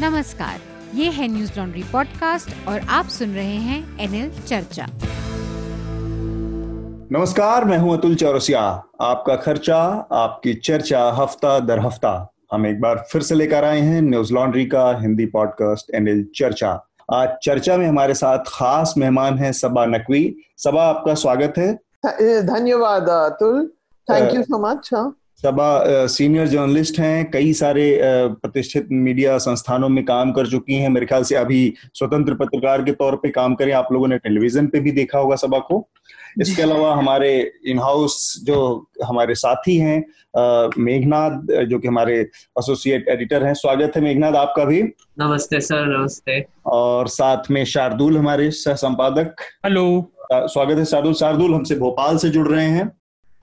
नमस्कार ये है न्यूज़ लॉन्ड्री पॉडकास्ट और आप सुन रहे हैं एनएल चर्चा। नमस्कार मैं हूँ अतुल चौरसिया। आपका खर्चा आपकी चर्चा हफ़्ता दर हफ़्ता। हम एक बार फिर से लेकर आए हैं न्यूज़ लॉन्ड्री का हिंदी पॉडकास्ट एनएल चर्चा। आज चर्चा में हमारे साथ खास मेहमान हैं सबा नकवी। सबा आपका स्वागत है। धन्यवाद Atul. Thank you so much Saba senior journalist हैं कई सारे प्रतिष्ठित मीडिया संस्थानों में काम कर चुकी हैं। मेरे ख्याल से अभी स्वतंत्र पत्रकार के तौर पे काम करें। आप लोगों ने टेलीविज़न पे भी देखा होगा सभा को। इसके अलावा हमारे इन हाउस जो हमारे साथी हैं मेघनाथ जो कि हमारे एसोसिएट एडिटर हैं। स्वागत है मेघनाथ आपका भी। नमस्ते सर नमस्ते। और साथ में शार्दुल हमारे सह संपादक। हेलो। स्वागत है शार्दुल। शार्दुल हमसे भोपाल से जुड़ रहे हैं।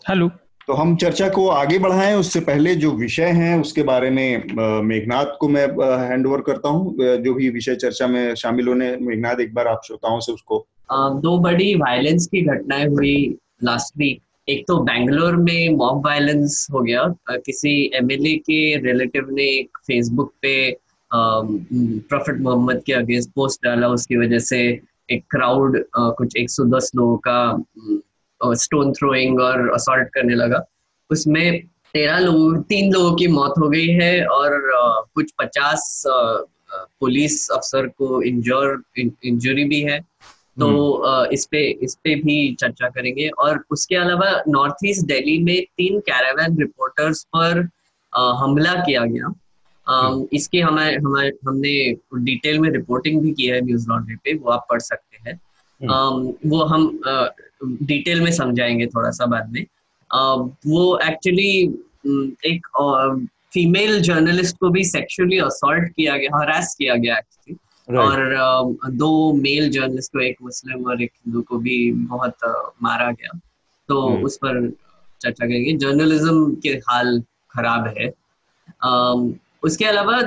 हेलो। तो हम चर्चा को आगे बढ़ाएँ। उससे पहले जो विषय हैं, उसके बारे में मेघनाथ को मैं हैंड ओवर करता हूँ। जो भी विषय चर्चा में शामिल होने, मेघनाथ, एक बार आप श्रोताओं से उसको दो बड़ी वायलेंस की घटनाएँ हुई लास्ट वीक एक तो बैंगलोर में मॉब वायलेंस हो गया। किसी एमएलए के रिलेटिव ने एक फेसबुक पे प्रोफेट मोहम्मद के अगेंस्ट पोस्ट डाला। उसकी वजह से एक क्राउड कुछ 110 लोगों का स्टोन थ्रोइंग और असॉल्ट करने लगा उसमें तेरह लोग तीन लोगों की मौत हो गई है और कुछ पचास पुलिस अफसर को इंजर इंजरी भी है तो हम्म। इस पे इस पे भी चर्चा करेंगे और उसके अलावा नॉर्थ ईस्ट दिल्ली में तीन कैरावैन रिपोर्टर्स पर हमला किया गया। इसके हमारे हमारे हमने डिटेल में रिपोर्टिंग भी की है न्यूज़ लॉन्ड्री पे वो आप पढ़ सकते हैं। वो हम डिटेल में समझाएँगे थोड़ा सा बाद में। वो एक्चुअली एक फीमेल जर्नलिस्ट को भी सेक्सुअली असॉल्ट किया गया हरास किया गया एक्चुअली right. और दो मेल जर्नलिस्ट को एक मुस्लिम और एक हिंदू को भी बहुत मारा गया। तो hmm. उस पर चर्चा करेंगे। जर्नलिज्म के हाल खराब है। उसके अलावा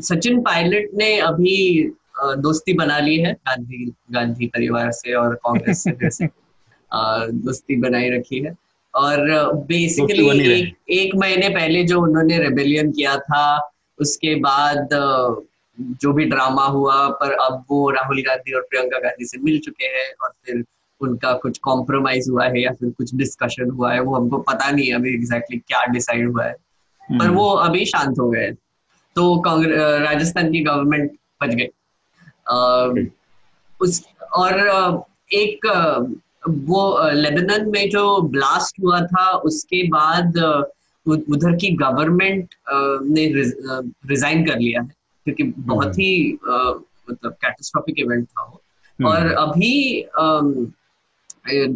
सचिन पायलट ने अभी दोस्ती बना ली है गांधी गांधी परिवार से और कांग्रेस से दोस्ती बनाई रखी है। और बेसिकली एक, एक महीने पहले जो उन्होंने रेबेलियन किया था उसके बाद जो भी ड्रामा हुआ पर अब वो राहुल गांधी और प्रियंका गांधी से मिल चुके हैं और फिर उनका कुछ कॉम्प्रोमाइज हुआ है या फिर कुछ डिस्कशन हुआ है वो हमको पता नहीं है अभी एग्जैक्टली exactly क्या डिसाइड हुआ है। पर हम्म। वो अभी शांत हो गए तो कांग्रेस राजस्थान की गवर्नमेंट बच गई। उस और एक वो लेबनान में जो ब्लास्ट हुआ था उसके बाद उधर की गवर्नमेंट ने रिजाइन कर लिया है क्योंकि बहुत हम्म। ही मतलब कैटास्ट्रॉफिक इवेंट था वो हम्म। और अभी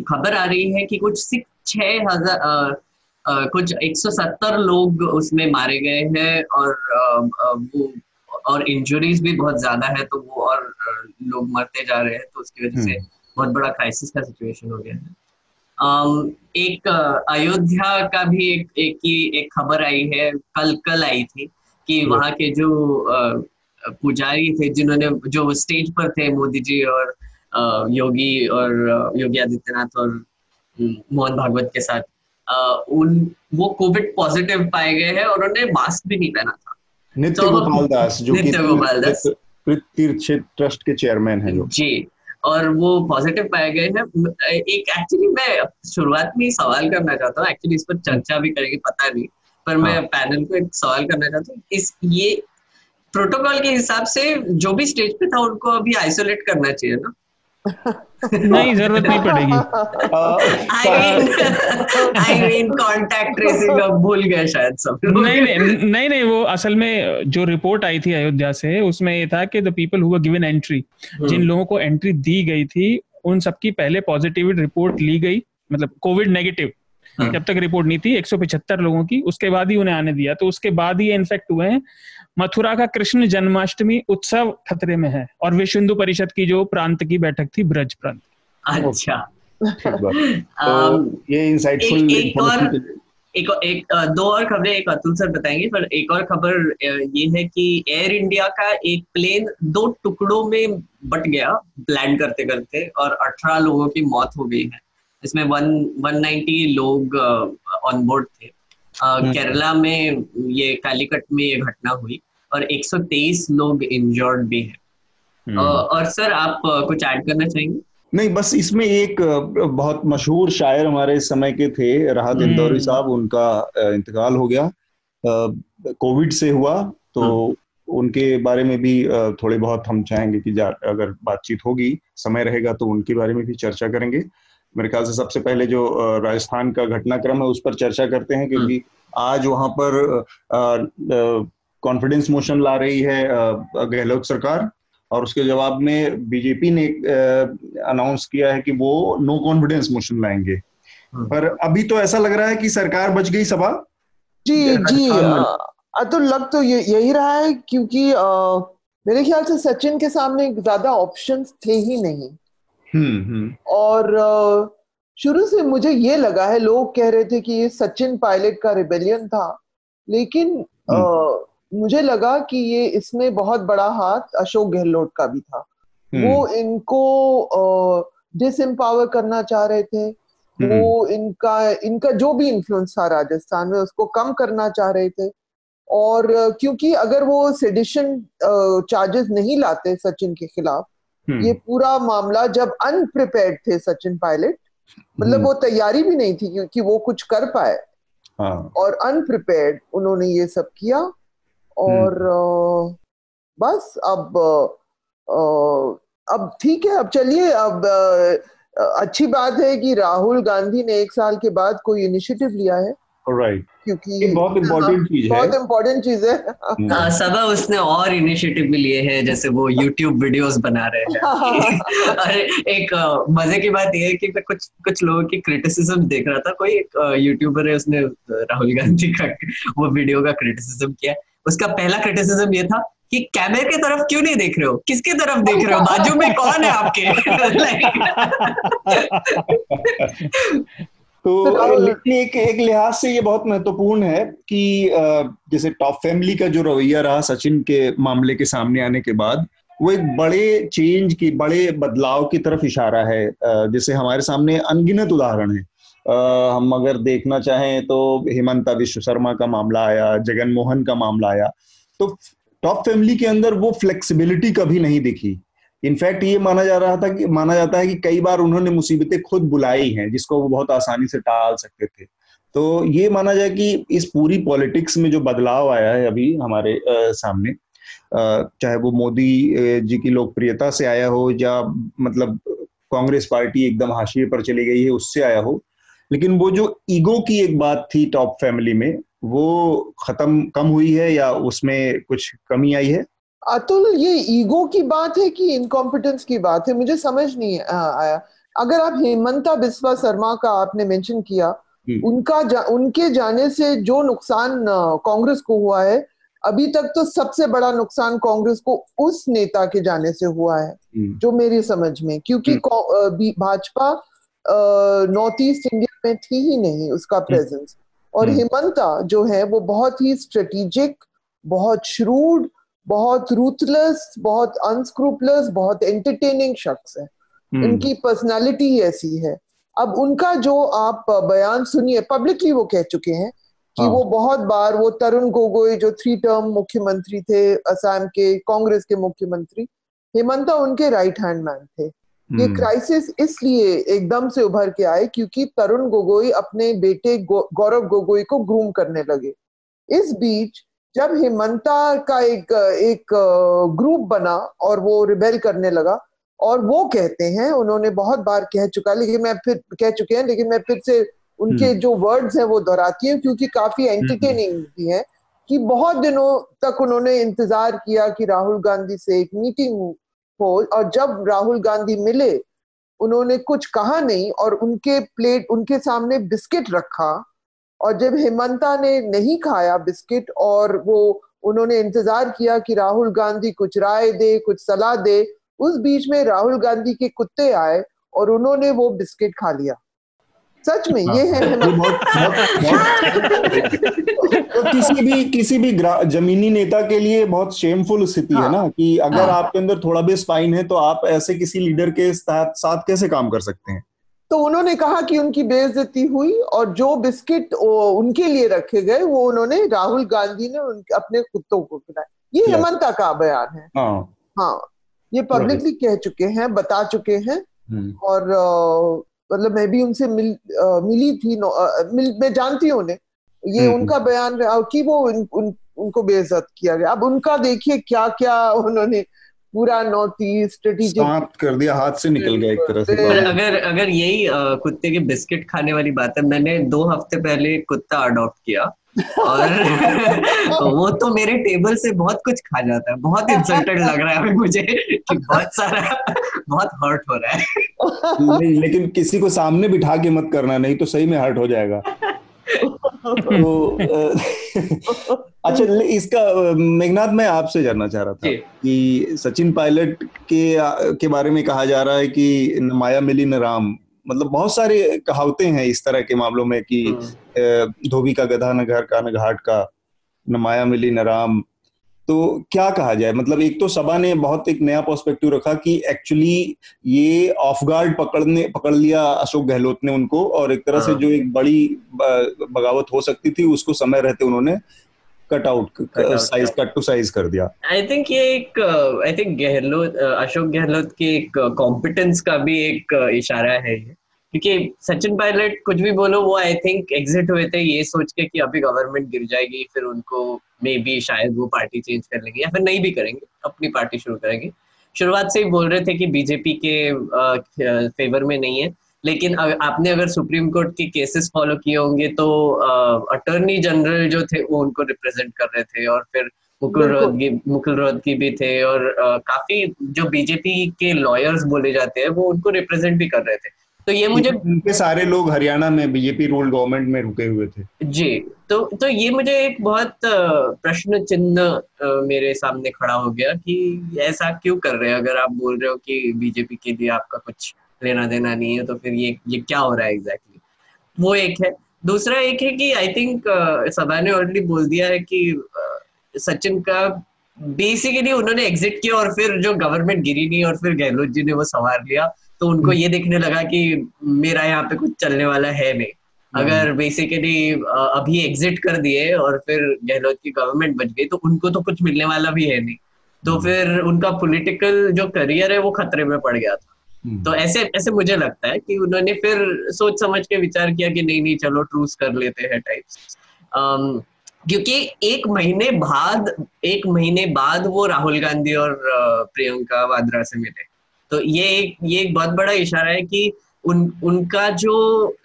खबर आ रही है कि कुछ छह हज़ार कुछ 170 लोग उसमें मारे गए हैं और वो और इंजुरीज भी बहुत ज़्यादा है तो वो और लोग मरते जा रहे हैं तो उसकी वजह से हम्म। बहुत बड़ा क्राइसिस का सिचुएशन हो गया है um, एक अयोध्या का भी एक एक ही एक खबर आई है कल कल आई थी कि हम्म। वहाँ के जो पुजारी थे जिन्होंने जो स्टेज पर थे मोदी जी और योगी और योगी आदित्यनाथ और मोहन भागवत के साथ उन वो कोविड पॉजिटिव पाए गए हैं और उन्होंने मास्क भी नहीं पहना था नित्य तो, गोपाल दास जो नित्य गोपाल दास। तीर्थ ट्रस्ट के चेयरमैन हैं जो जी और वो पॉजिटिव पाए गए हैं। एक एक्चुअली मैं शुरुआत में सवाल करना चाहता हूँ। एक्चुअली इस पर चर्चा भी करेंगे पता नहीं। पर मैं पैनल हाँ। को एक सवाल करना चाहता हूँ। इस ये प्रोटोकॉल के हिसाब से जो भी स्टेज पे था उनको अभी आइसोलेट करना चाहिए ना? नहीं ज़रूरत नहीं पड़ेगी। कांटेक्ट ट्रेसिंग अब भूल गए शायद सब नहीं नहीं नहीं नहीं वो असल में जो रिपोर्ट आई थी अयोध्या से उसमें ये था कि the people who given entry जिन लोगों को एंट्री दी गई थी उन सबकी पहले पॉजिटिव रिपोर्ट ली गई मतलब कोविड नेगेटिव हाँ। जब तक रिपोर्ट नहीं थी एक लोगों की उसके बाद ही उन्हें आने दिया। तो उसके बाद ही इन्फेक्ट हुए हैं मथुरा का कृष्ण जन्माष्टमी उत्सव खतरे में है और विश्व हिंदू परिषद की जो प्रांत की बैठक थी ब्रज प्रांत। अच्छा। तो ये इंसाइटफुल एक और एक एक दो और खबरें एक अतुल सर बताएँगे पर एक और खबर ये है कि एयर इंडिया का एक प्लेन दो टुकड़ों में बट गया लैंड करते करते और अठारह लोगों की मौत हो गई है। इसमें वन वन नाइन्टी लोग ऑन बोर्ड थे। केरला में ये कालीकट में ये घटना हुई और 123 लोग इंजर्ड भी हैं हम्म। और सर आप कुछ ऐड करना चाहेंगे नहीं बस इसमें एक बहुत मशहूर शायर हमारे समय के थे राहत इंदौरी हम्म। साहब उनका इंतकाल हो गया कोविड से हुआ तो हम्म। उनके बारे में भी थोड़े बहुत हम चाहेंगे कि अगर बातचीत होगी समय रहेगा तो उनके बारे में भी चर्चा करेंगे मेरे ख्याल से सबसे पहले जो राजस्थान का घटनाक्रम है उस पर चर्चा करते हैं क्योंकि हम्म। आज वहाँ पर कॉन्फिडेंस मोशन ला रही है गहलोत सरकार और उसके जवाब में बीजेपी ने अनाउंस किया है कि वो नो कॉन्फिडेंस मोशन लाएँगे हम्म। पर अभी तो ऐसा लग रहा है कि सरकार बच गई सभा जी जी तो लग तो यही रहा है क्योंकि आ, मेरे ख्याल से सचिन के सामने ज़्यादा ऑप्शंस थे ही नहीं। और शुरू से मुझे ये लगा है लोग कह रहे थे कि ये सचिन पायलट का रिबेलियन था लेकिन आ, मुझे लगा कि ये इसमें बहुत बड़ा हाथ अशोक गहलोत का भी था। वो इनको डिस एम्पावर करना चाह रहे थे। वो इनका इनका जो भी इन्फ्लुएंस था राजस्थान में उसको कम करना चाह रहे थे। और क्योंकि अगर वो सेडिशन चार्जेस नहीं लाते सचिन के खिलाफ ये पूरा मामला जब अनप्रिपेयर्ड थे सचिन पायलट मतलब वो तैयारी भी नहीं थी क्योंकि वो कुछ कर पाए। हाँ। और अनप्रिपेयर्ड उन्होंने ये सब किया और बस अब अब ठीक है अब चलिए अब अच्छी बात है कि राहुल गांधी ने एक साल के बाद कोई इनिशिएटिव लिया है। राइट क्योंकि ये बहुत इम्पोर्टेंट चीज़ है। बहुत इम्पोर्टेंट चीज़ है। हाँ, सबा उसने और इनिशिएटिव भी लिए हैं जैसे वो यूट्यूब वीडियोस बना रहे हैं। अरे एक मज़े की बात ये है कि मैं कुछ कुछ लोगों की क्रिटिसिज्म देख रहा था। कोई एक यूट्यूबर है उसने राहुल गांधी का वो वीडियो का क्रिटिसिज्म किया। उसका पहला क्रिटिसिज्म ये था कि कैमरे की तरफ़ क्यों नहीं देख रहे हो? किसकी तरफ़ देख रहे हो? बाजू में कौन है आपके? तो लेकिन एक एक लिहाज से ये बहुत महत्वपूर्ण है कि जैसे टॉप फैमिली का जो रवैया रहा सचिन के मामले के सामने आने के बाद वो एक बड़े चेंज की बड़े बदलाव की तरफ़ इशारा है। जैसे हमारे सामने अनगिनत उदाहरण है। हम अगर देखना चाहें तो हेमंता विश्व शर्मा का मामला आया जगन मोहन का मामला आया। तो टॉप फैमिली के अंदर वो फ्लेक्सिबिलिटी कभी नहीं दिखी। इनफैक्ट ये माना जा रहा था कि माना जाता है कि कई बार उन्होंने मुसीबतें खुद बुलाई हैं जिसको वो बहुत आसानी से टाल सकते थे। तो ये माना जाए कि इस पूरी पॉलिटिक्स में जो बदलाव आया है अभी हमारे आ, सामने आ, चाहे वो मोदी जी की लोकप्रियता से आया हो या मतलब कांग्रेस पार्टी एकदम हाशिए पर चली गई है उससे आया हो। लेकिन वो जो ईगो की एक बात थी टॉप फैमिली में वो खत्म कम हुई है या उसमें कुछ कमी आई है? अतुल ये ईगो की बात है कि इनकॉम्पिटेंस की बात है मुझे समझ नहीं आया अगर आप हेमंता बिस्वा शर्मा का आपने मेंशन किया हम्म। उनका जा, उनके जाने से जो नुकसान कांग्रेस को हुआ है अभी तक तो सबसे बड़ा नुकसान कांग्रेस को उस नेता के जाने से हुआ है हम्म। जो मेरी समझ में क्योंकि hmm. Bhajpa north east India में थी ही नहीं उसका प्रेजेंस और हेमंता जो है वो बहुत ही स्ट्रेटेजिक बहुत श्रूड बहुत रूथलेस बहुत अनस्क्रूपलस बहुत एंटरटेनिंग शख्स है। उनकी पर्सनालिटी ऐसी है। अब उनका जो आप बयान सुनिए पब्लिकली वो कह चुके हैं कि हाँ. वो बहुत बार वो तरुण गोगोई जो थ्री टर्म मुख्यमंत्री थे असम के कांग्रेस के मुख्यमंत्री हेमंता उनके राइट हैंड मैन थे। ये क्राइसिस इसलिए एकदम से उभर के आए क्योंकि तरुण गोगोई अपने बेटे गौरव गोगोई को ग्रूम करने लगे। इस बीच जब हेमंता का एक एक ग्रुप बना और वो रिबेल करने लगा और वो कहते हैं उन्होंने बहुत बार कह चुका लेकिन मैं फिर कह चुके हैं लेकिन मैं फिर से उनके हम्म। जो वर्ड्स हैं वो दोहराती हूँ क्योंकि काफ़ी एंटरटेनिंग हम्म। भी है कि बहुत दिनों तक उन्होंने इंतज़ार किया कि राहुल गांधी से एक मीटिंग हो और जब राहुल गांधी मिले उन्होंने कुछ कहा नहीं और उनके प्लेट उनके सामने बिस्किट रखा और जब हेमंता ने नहीं खाया बिस्किट और वो उन्होंने इंतज़ार किया कि राहुल गांधी कुछ राय दे कुछ सलाह दे उस बीच में राहुल गांधी के कुत्ते आए और उन्होंने वो बिस्किट खा लिया। सच में ये है बहुत, बहुत, तो किसी भी किसी भी जमीनी नेता के लिए बहुत शेमफुल स्थिति हाँ, है। ना कि अगर हाँ, आपके अंदर थोड़ा भी स्पाइन है तो आप ऐसे किसी लीडर के साथ साथ कैसे काम कर सकते हैं? तो उन्होंने कहा कि उनकी बेइज्जती हुई और जो बिस्किट उनके लिए रखे गए वो उन्होंने राहुल गांधी ने अपने कुत्तों को खिलाए। ये हेमंता का बयान है। हाँ। हाँ ये पब्लिकली कह चुके हैं बता चुके हैं हम्म। और मतलब मैं भी उनसे मिल आ, मिली थी मिल, मैं जानती हूँ उन्हें। ये हम्म, उनका बयान कि वो उन, उन, उनको बेइज्जत किया गया। अब उनका देखिए क्या क्या उन्होंने पूरा नॉर्थ ईस्ट स्ट्रेटेजिक कर दिया हाथ से निकल गया एक तरह से। अगर अगर यही कुत्ते के बिस्किट खाने वाली बात है मैंने दो हफ़्ते पहले कुत्ता अडॉप्ट किया। और वो तो मेरे टेबल से बहुत कुछ खा जाता है। बहुत इंसल्टेड लग रहा है मुझे कि बहुत सारा बहुत हर्ट हो रहा है। नहीं लेकिन किसी को सामने बिठा के मत करना नहीं तो सही में हर्ट हो जाएगा। तो अच्छा इसका मेघनाथ मैं आपसे जानना चाह रहा था कि सचिन पायलट के के बारे में कहा जा रहा है कि न माया मिली न राम मतलब बहुत सारे कहावतें हैं इस तरह के मामलों में कि हाँ। धोबी का गधा न घर का न घाट का न माया मिली न राम तो क्या कहा जाए? मतलब एक तो सभा ने बहुत एक नया पर्सपेक्टिव रखा कि एक्चुअली ये ऑफ़ गार्ड पकड़ने पकड़ लिया अशोक गहलोत ने उनको और एक तरह से हाँ। जो एक बड़ी बगावत हो सकती थी उसको समय रहते उन्होंने cut out size cut to size कर दिया। आई थिंक ये एक आई थिंक गहलोत अशोक गहलोत के एक कॉम्पिटेंस का भी एक इशारा है क्योंकि सचिन पायलट कुछ भी बोलो वो आई थिंक एग्जिट हुए थे ये सोच के कि अभी गवर्नमेंट गिर जाएगी फिर उनको मे बी शायद वो पार्टी चेंज कर लेंगे या फिर नहीं भी करेंगे अपनी पार्टी शुरू करेंगे। शुरुआत से ही बोल रहे थे कि बीजेपी के फेवर में नहीं है लेकिन आपने अगर सुप्रीम कोर्ट के केसेस फॉलो किए होंगे तो अटॉर्नी जनरल जो थे वो उनको रिप्रेजेंट कर रहे थे और फिर मुकुल रोहतगी मुकुल रोहतगी भी थे और आ, काफ़ी जो बीजेपी के लॉयर्स बोले जाते हैं वो उनको रिप्रेजेंट भी कर रहे थे। तो ये मुझे उनके सारे लोग हरियाणा में बीजेपी रूल गवर्नमेंट में रुके हुए थे। जी तो तो ये मुझे एक बहुत प्रश्न चिन्ह मेरे सामने खड़ा हो गया कि ऐसा क्यों कर रहे हैं? अगर आप बोल रहे हो कि बीजेपी के लिए आपका कुछ लेना देना नहीं है तो फिर ये ये क्या हो रहा है एग्जैक्टली वो एक है। दूसरा एक है कि आई थिंक सभा ने ऑलरेडी बोल दिया है कि सचिन का बेसिकली उन्होंने एग्जिट किया और फिर जो गवर्नमेंट गिरी नहीं और फिर गहलोत जी ने वो संवार लिया। तो उनको हम्म। ये देखने लगा कि मेरा यहाँ पे कुछ चलने वाला है नहीं हम्म। अगर बेसिकली अभी एग्जिट कर दिए और फिर गहलोत की गवर्नमेंट बच गई तो उनको तो कुछ मिलने वाला भी है नहीं तो हम्म। फिर उनका पॉलिटिकल जो करियर है वो खतरे में पड़ गया था तो ऐसे ऐसे मुझे लगता है कि उन्होंने फिर सोच समझ के विचार किया कि नहीं नहीं चलो ट्रूस कर लेते हैं टाइप्स क्योंकि एक महीने बाद एक महीने बाद वो राहुल गांधी और प्रियंका वाद्रा से मिले तो ये एक ये एक बहुत बड़ा इशारा है कि उन उनका जो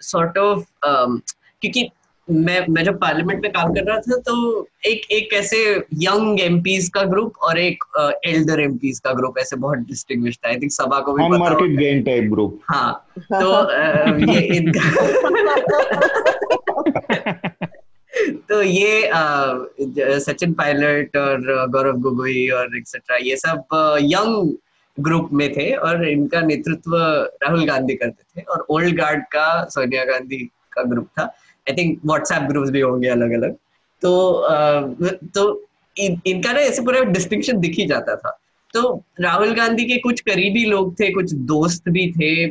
sort sort of of, uh, क्योंकि मैं मैं जब पार्लियामेंट में काम कर रहा था तो एक एक ऐसे यंग एमपीज का ग्रुप और एक एल्डर uh, एमपीज का ग्रुप ऐसे बहुत डिस्टिंग्विश था। आई थिंक सभा को भी पता मार्केट गेन टाइप ग्रुप हाँ तो uh, ये इनका तो ये uh, सचिन पायलट और गौरव गोगोई और एक्सेट्रा ये सब यंग uh, ग्रुप में थे और इनका नेतृत्व राहुल गांधी करते थे और ओल्ड गार्ड का सोनिया गांधी का ग्रुप था। आई थिंक व्हाट्सएप ग्रुप्स भी होंगे अलग अलग तो तो इन, इनका ना ऐसे पूरा डिस्टिंक्शन दिख ही जाता था। तो राहुल गांधी के कुछ करीबी लोग थे कुछ दोस्त भी थे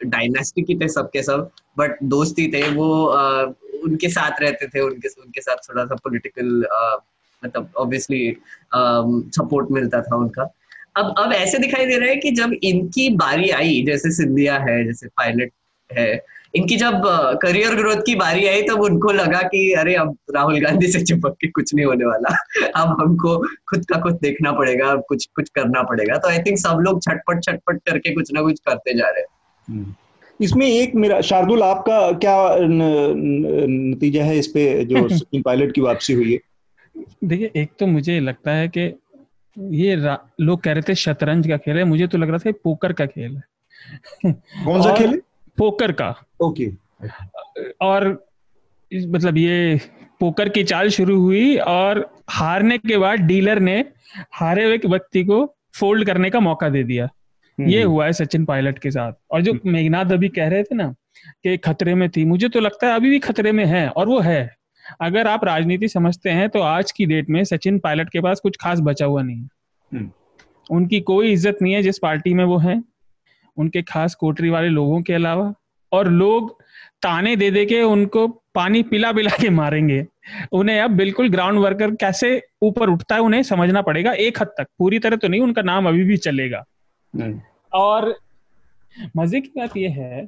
डायनेस्टी की थे सबके सब बट दोस्त ही थे। वो आ, उनके साथ रहते थे उनके उनके साथ थोड़ा सा पॉलिटिकल मतलब ऑब्वियसली सपोर्ट मिलता था उनका। अब अब ऐसे दिखाई दे रहा है कि जब इनकी बारी आई जैसे सिंधिया है जैसे पायलट है इनकी जब करियर ग्रोथ की बारी आई तब उनको लगा कि अरे अब राहुल गांधी से चिपक के कुछ नहीं होने वाला। अब हमको खुद का कुछ देखना पड़ेगा कुछ कुछ करना पड़ेगा। तो आई थिंक सब लोग छटपट छटपट करके कुछ ना कुछ करते जा रहे हैं। हम्म। इसमें एक मेरा शार्दुल आपका क्या नतीजा है इस पे जो पायलट की वापसी हुई है? देखिए एक तो मुझे लगता है कि ये लोग कह रहे थे शतरंज का खेल है मुझे तो लग रहा था पोकर का खेल है कौन सा खेल है पोकर का ओके okay. और मतलब ये पोकर की चाल शुरू हुई और हारने के बाद डीलर ने हारे हुए व्यक्ति को फोल्ड करने का मौका दे दिया हम्म, ये। हुआ है सचिन पायलट के साथ और जो हम्म। मेघनाथ अभी कह रहे थे ना कि खतरे में थी मुझे तो लगता है अभी भी खतरे में है और वो है अगर आप राजनीति समझते हैं तो आज की डेट में सचिन पायलट के पास कुछ खास बचा हुआ नहीं है। हम्म। उनकी कोई इज़्ज़त नहीं है जिस पार्टी में वो हैं उनके खास कोटरी वाले लोगों के अलावा और लोग ताने दे दे के उनको पानी पिला पिला के मारेंगे। उन्हें अब बिल्कुल ग्राउंड वर्कर कैसे ऊपर उठता है उन्हें समझना पड़ेगा एक हद तक। पूरी तरह तो नहीं उनका नाम अभी भी चलेगा। और मज़े की बात यह है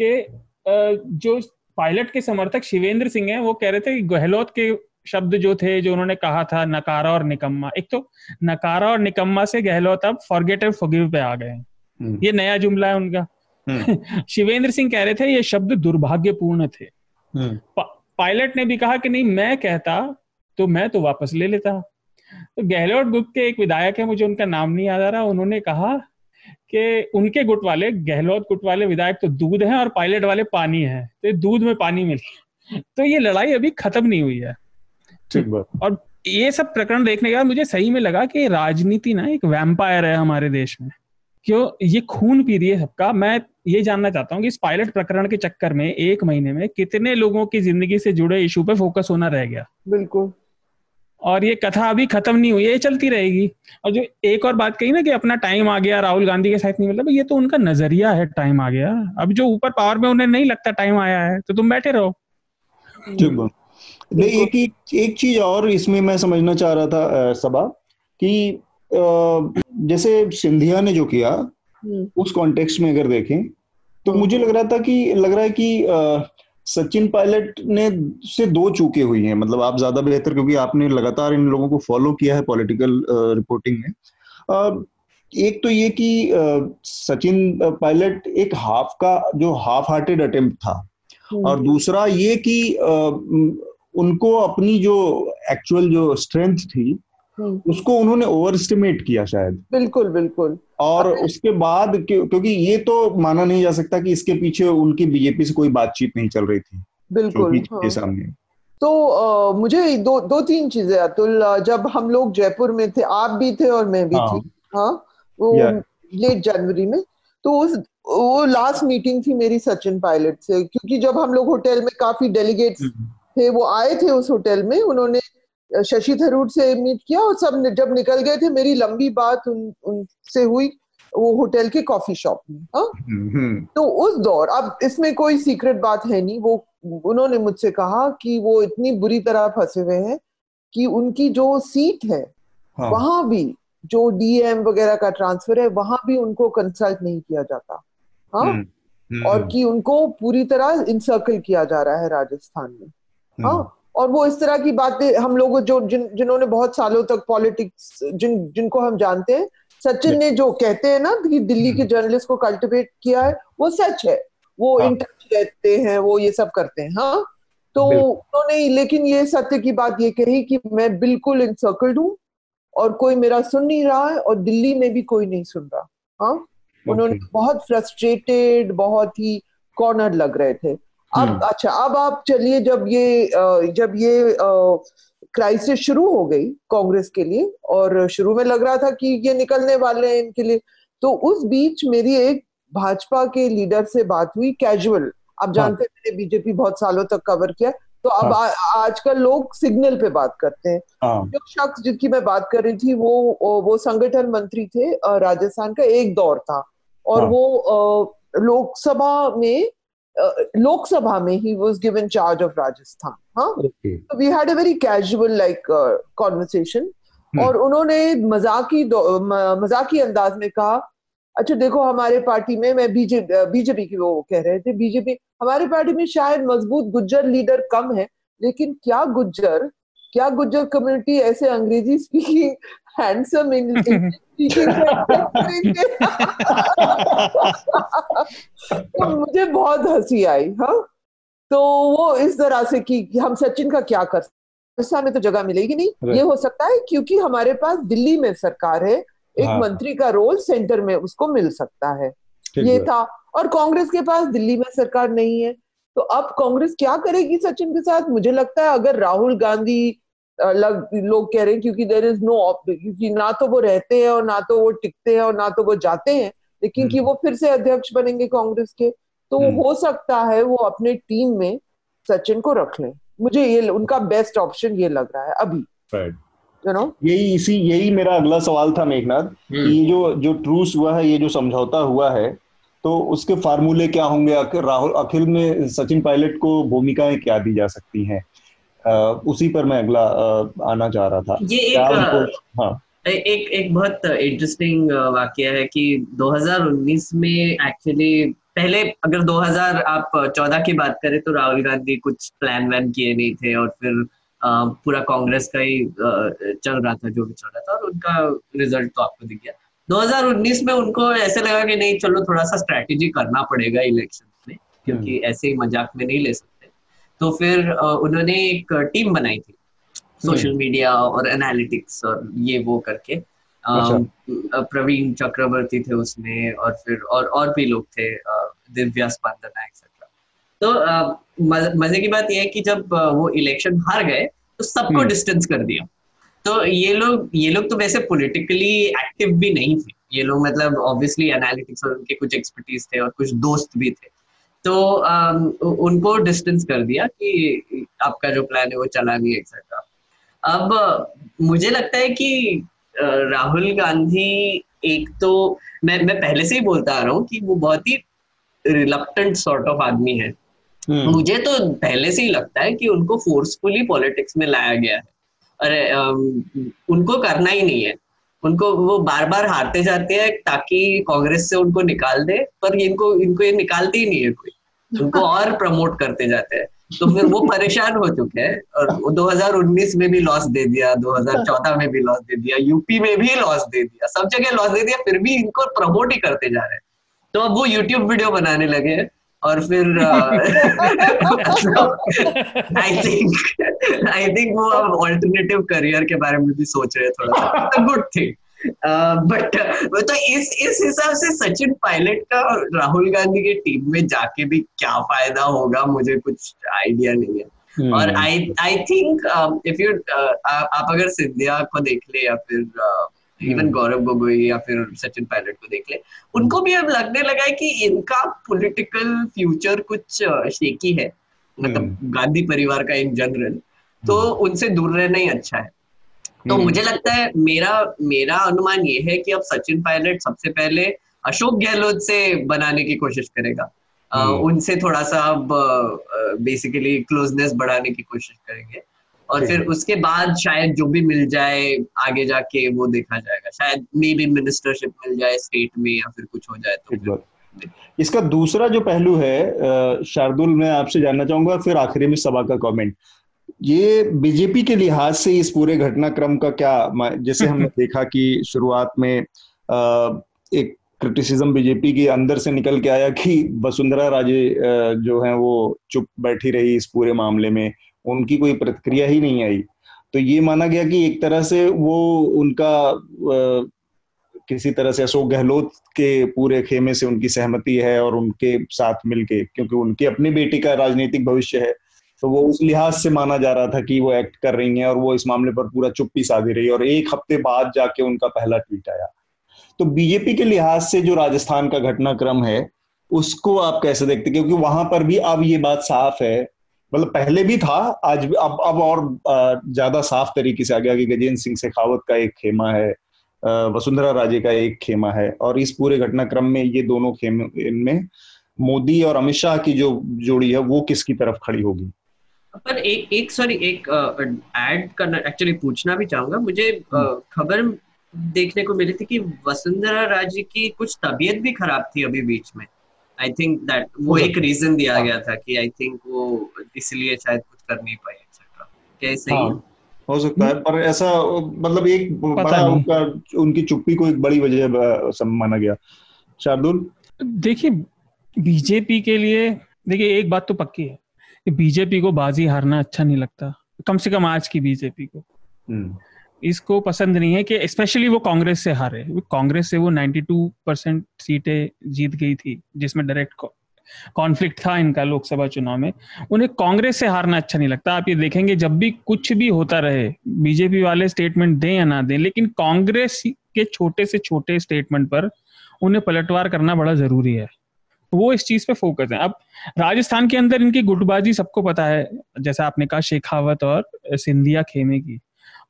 कि जो पायलट के समर्थक शिवेंद्र सिंह हैं वो कह रहे थे कि गहलोत के शब्द जो थे जो उन्होंने कहा था नकारा और निकम्मा एक तो नकारा और निकम्मा से गहलोत अब फॉरगेट एंड फॉरगिव पे आ गए हैं हम्म। ये नया जुमला है उनका हम्म। शिवेंद्र सिंह कह रहे थे ये शब्द दुर्भाग्यपूर्ण थे हम्म। पा, पायलट ने भी कहा कि नहीं मैं कहता तो मैं तो वापस ले लेता तो गहलोत गुट के एक विधायक है मुझे उनका नाम नहीं याद आ रहा उन्होंने कहा कि उनके गुट वाले गहलोत गुट वाले विधायक तो दूध है और पायलट वाले पानी है तो दूध में पानी मिल तो ये लड़ाई अभी खत्म नहीं हुई है। और ये सब प्रकरण देखने के बाद मुझे सही में लगा कि राजनीति ना एक वैम्पायर है हमारे देश में। क्यों? ये खून पी रही है सबका। मैं ये जानना चाहता हूँ कि इस पायलट प्रकरण के चक्कर में एक महीने में कितने लोगों की ज़िंदगी से जुड़े इशू पे फोकस होना रह गया? बिल्कुल। और ये कथा अभी खत्म नहीं हुई ये चलती रहेगी। और जो एक और बात कही ना कि अपना टाइम आ गया राहुल गांधी के साथ नहीं मतलब ये तो उनका नज़रिया है टाइम आ गया। अब जो ऊपर पावर में उन्हें नहीं लगता टाइम आया है तो तुम बैठे रहो। नहीं एक एक चीज़ और इसमें मैं समझना चाह रहा था सबा कि जैसे सिंधिया ने जो किया हम्म। उस कॉन्टेक्स्ट में अगर देखें तो मुझे लग रहा था कि लग रहा है कि सचिन पायलट ने से दो चूके हुई हैं मतलब आप ज़्यादा बेहतर क्योंकि आपने लगातार इन लोगों को फॉलो किया है पॉलिटिकल रिपोर्टिंग में एक तो ये कि सचिन पायलट एक हाफ़ का जो हाफ़ हार्टेड अटेम्प्ट था हम्म। और दूसरा ये कि उनको अपनी जो एक्चुअल जो स्ट्रेंथ थी। उसको उन्होंने ओवर एस्टिमेट किया शायद। बिल्कुल बिल्कुल। और उसके बाद क्योंकि ये तो माना नहीं जा सकता कि इसके पीछे उनकी बीजेपी से कोई बातचीत नहीं चल रही थी बिल्कुल हाँ। सामने। तो आ, मुझे दो दो तीन चीज़ें अतुल जब हम लोग जयपुर में थे आप भी थे और मैं भी हाँ, थी हाँ। वो लेट जनवरी में तो उस वो लास्ट मीटिंग थी मेरी सचिन पायलट से क्योंकि जब हम लोग होटल में काफ़ी डेलीगेट्स हम्म। थे वो आए थे उस होटल में उन्होंने शशि थरूर से मीट किया और सब जब निकल गए थे मेरी लंबी बात उन उनसे हुई वो होटल के कॉफ़ी शॉप में हा? तो उस दौर अब इसमें कोई सीक्रेट बात है नहीं वो उन्होंने मुझसे कहा कि वो इतनी बुरी तरह फंसे हुए हैं कि उनकी जो सीट है हाँ। वहाँ भी जो डीएम वगैरह का ट्रांसफ़र है वहाँ भी उनको कंसल्ट नहीं किया जाता हाँ हम्म, हम्म, और कि उनको पूरी तरह इंसर्कल किया जा रहा है राजस्थान में हाँ हम्म। और वो इस तरह की बातें हम लोग जो जिन जिन्होंने बहुत सालों तक पॉलिटिक्स जिन जिनको हम जानते हैं सचिन ने जो कहते हैं ना कि दिल्ली के जर्नलिस्ट हम्म। को कल्टिवेट किया है वो सच है। वो इन हाँ। टच रहते हैं वो ये सब करते हैं हाँ? तो उन्होंने लेकिन ये सत्य की बात ये कही कि मैं बिल्कुल इंसर्कल्ड हूँ और कोई मेरा सुन नहीं रहा है और दिल्ली में भी कोई नहीं सुन रहा हाँ? उन्होंने बहुत फ्रस्ट्रेटेड बहुत ही कॉर्नर लग रहे थे। अब हम्म। अच्छा अब आप चलिए जब ये जब ये क्राइसिस शुरू हो गई कांग्रेस के लिए और शुरू में लग रहा था कि ये निकलने वाले हैं इनके लिए तो उस बीच मेरी एक भाजपा के लीडर से बात हुई कैजुअल आप हाँ। जानते हैं मैंने बीजेपी बहुत सालों तक कवर किया तो अब हाँ। आजकल लोग सिग्नल पे बात करते हैं हाँ। जो शख्स जिनकी मैं बात कर रही थी वो वो संगठन मंत्री थे राजस्थान का एक दौर था और। वो लोकसभा में लोकसभा में ही was given charge of Rajasthan हाँ? तो we had a very casual like conversation और उन्होंने मजाकी मजाकी अंदाज में कहा अच्छा देखो हमारे पार्टी में मैं बीजेपी बीजेपी की वो कह रहे थे बीजेपी हमारे पार्टी में शायद मज़बूत गुज्जर लीडर कम है लेकिन क्या गुज्जर क्या गुज्जर कम्युनिटी ऐसे अंग्रेज़ी स्पीकिंग हैंडसम इंग्लिश तो मुझे बहुत हँसी आई हाँ? तो वो इस तरह से कि हम सचिन का क्या कर सकते में तो जगह मिलेगी नहीं। ये हो सकता है क्योंकि हमारे पास दिल्ली में सरकार है एक हाँ। मंत्री का रोल सेंटर में उसको मिल सकता है। ये था। और कांग्रेस के पास दिल्ली में सरकार नहीं है। तो अब कांग्रेस क्या करेगी सचिन के साथ? मुझे लगता है अगर राहुल गांधी लग लोग कह रहे हैं क्योंकि देर इज़ नो क्योंकि ना तो वो रहते हैं और ना तो वो टिकते हैं और ना तो वो जाते हैं लेकिन कि हम्म। वो फिर से अध्यक्ष बनेंगे कांग्रेस के तो वो हम्म। हो सकता है वो अपने टीम में सचिन को रख लें मुझे ये उनका बेस्ट ऑप्शन ये लग रहा है अभी यू नो यही इसी यही मेरा अगला सवाल था मेघनाथ हम्म। कि जो जो ट्रूस हुआ है ये जो समझौता हुआ है तो उसके फार्मूले क्या होंगे राहुल अखिल में सचिन पायलट को भूमिकाएँ क्या दी जा सकती हैं उसी पर मैं अगला आना चाह रहा था। ये एक उनको हाँ। एक एक बहुत इंटरेस्टिंग वाक्य है कि 2019 में एक्चुअली पहले अगर 2000 आप 14 की बात करें तो राहुल गांधी कुछ प्लान वैन किए नहीं थे और फिर पूरा कांग्रेस का ही चल रहा था जो भी चल रहा था और उनका रिज़ल्ट तो आपको दिख गया। 2019 में उनको ऐसे लगा कि नहीं चलो थोड़ा सा स्ट्रेटेजी करना पड़ेगा इलेक्शन में क्योंकि हम्म। ऐसे ही मज़ाक में नहीं ले सकते। तो फिर उन्होंने एक टीम बनाई थी सोशल हम्म। मीडिया और एनालिटिक्स और ये वो करके अच्छा। प्रवीण चक्रवर्ती थे उसमें और फिर और और भी लोग थे दिव्या स्पंदना एक्सेट्रा तो मज़े की बात यह है कि जब वो इलेक्शन हार गए तो सबको डिस्टेंस हम्म। कर दिया तो ये लोग ये लोग तो वैसे पॉलिटिकली एक्टिव भी नहीं थे ये लोग मतलब ऑब्वियसली एनालिटिक्स और उनके कुछ एक्सपर्टीज थे और कुछ दोस्त भी थे तो उनको डिस्टेंस कर दिया कि आपका जो प्लान है वो चला नहीं एक्सेट्रा अब मुझे लगता है कि राहुल गांधी एक तो मैं मैं पहले से ही बोलता आ रहा हूँ कि वो बहुत ही रिलक्टेंट सॉर्ट ऑफ़ आदमी है। हम्म। मुझे तो पहले से ही लगता है कि उनको फोर्सफुली पॉलिटिक्स में लाया गया है। अरे उनको करना ही नहीं है। उनको वो बार बार हारते जाते हैं ताकि कांग्रेस से उनको निकाल दे पर इनको इनको ये निकालते ही नहीं है कोई। उनको और प्रमोट करते जाते हैं। तो फिर वो परेशान हो चुके हैं और 2019 में भी लॉस दे दिया 2014 में भी लॉस दे दिया यूपी में भी लॉस दे दिया सब जगह लॉस दे दिया फिर भी इनको प्रमोट ही करते जा रहे हैं। तो अब वो यूट्यूब वीडियो बनाने लगे हैं। और फिर आई थिंक आई थिंक वो अब ऑल्टरनेटिव करियर के बारे में भी सोच रहे हैं थोड़ा गुड थिंग बट तो इस इस हिसाब से सचिन पायलट का राहुल गांधी की टीम में जाके भी क्या फ़ायदा होगा मुझे कुछ आइडिया नहीं है। hmm. और I I think if you आप अगर सिंधिया को देख ले या फिर इवन गौरव गोगोई या फिर सचिन पायलट को देख ले उनको भी अब लगने लगा है कि इनका पॉलिटिकल फ्यूचर कुछ शेकी है मतलब hmm. गांधी परिवार का इन जनरल तो hmm. उनसे दूर रहना ही अच्छा है तो हम्म। मुझे लगता है मेरा मेरा अनुमान ये है कि अब सचिन पायलट सबसे पहले अशोक गहलोत से बनाने की कोशिश करेगा। उनसे थोड़ा सा अब बेसिकली क्लोजनेस बढ़ाने की कोशिश करेंगे और फिर उसके बाद शायद जो भी मिल जाए आगे जाके वो देखा जाएगा। शायद मे भी मिनिस्टरशिप मिल जाए स्टेट में या फिर कुछ हो जाए तो इसका दूसरा जो पहलू है शार्दुल मैं आपसे जानना चाहूँगा फिर आखिरी में सभा का कमेंट ये बीजेपी के लिहाज से इस पूरे घटनाक्रम का क्या जैसे हमने देखा कि शुरुआत में एक क्रिटिसिज्म बीजेपी के अंदर से निकल के आया कि वसुंधरा राजे जो है वो चुप बैठी रही इस पूरे मामले में। उनकी कोई प्रतिक्रिया ही नहीं आई। तो ये माना गया कि एक तरह से वो उनका आ, किसी तरह से अशोक गहलोत के पूरे खेमे से उनकी सहमति है और उनके साथ मिलके क्योंकि उनकी अपनी बेटी का राजनीतिक भविष्य है तो वो उस लिहाज से माना जा रहा था कि वो एक्ट कर रही हैं और वो इस मामले पर पूरा चुप्पी साधी रही और एक हफ़्ते बाद जाके उनका पहला ट्वीट आया। तो बीजेपी के लिहाज से जो राजस्थान का घटनाक्रम है उसको आप कैसे देखते? क्योंकि वहाँ पर भी अब ये बात साफ़ है मतलब पहले भी था आज भी अब अब और ज़्यादा साफ़ तरीके से आ गया कि गजेंद्र सिंह शेखावत का एक खेमा है वसुंधरा राजे का एक खेमा है और इस पूरे घटनाक्रम में ये दोनों खेमे इनमें मोदी और अमित शाह की जो जोड़ी है वो किसकी तरफ़ खड़ी होगी? पर एक एक सॉरी एक ऐड करना एक्चुअली पूछना भी चाहूँगा। मुझे हम्म। खबर देखने को मिली थी कि वसुंधरा राजे की कुछ तबीयत भी खराब थी अभी बीच में। आई थिंक दैट वो एक रीजन दिया हाँ। गया था कि आई थिंक वो इसलिए शायद कुछ कर नहीं पाई एक्सेट्रा क्या सही हाँ, हो? सकता है पर ऐसा मतलब एक बड़ा उनका उनकी चुप्पी को एक बड़ी वजह माना गया। शार्दुल? देखिए बीजेपी के लिए देखिए एक बात तो पक्की है कि बीजेपी को बाजी हारना अच्छा नहीं लगता कम से कम आज की बीजेपी को। हम्म। इसको पसंद नहीं है कि स्पेशली वो कांग्रेस से हारे। कांग्रेस से वो 92 परसेंट सीटें जीत गई थी, जिसमें डायरेक्ट कॉन्फ्लिक्ट था इनका लोकसभा चुनाव में। उन्हें कांग्रेस से हारना अच्छा नहीं लगता। आप ये देखेंगे, जब भी कुछ भी होता रहे बीजेपी वाले स्टेटमेंट दें या ना दें, लेकिन कांग्रेस के छोटे से छोटे स्टेटमेंट पर उन्हें पलटवार करना बड़ा ज़रूरी है। वो इस चीज़ पे फोकस है। अब राजस्थान के अंदर इनकी गुटबाजी सबको पता है, जैसा आपने कहा, शेखावत और सिंधिया खेमे की।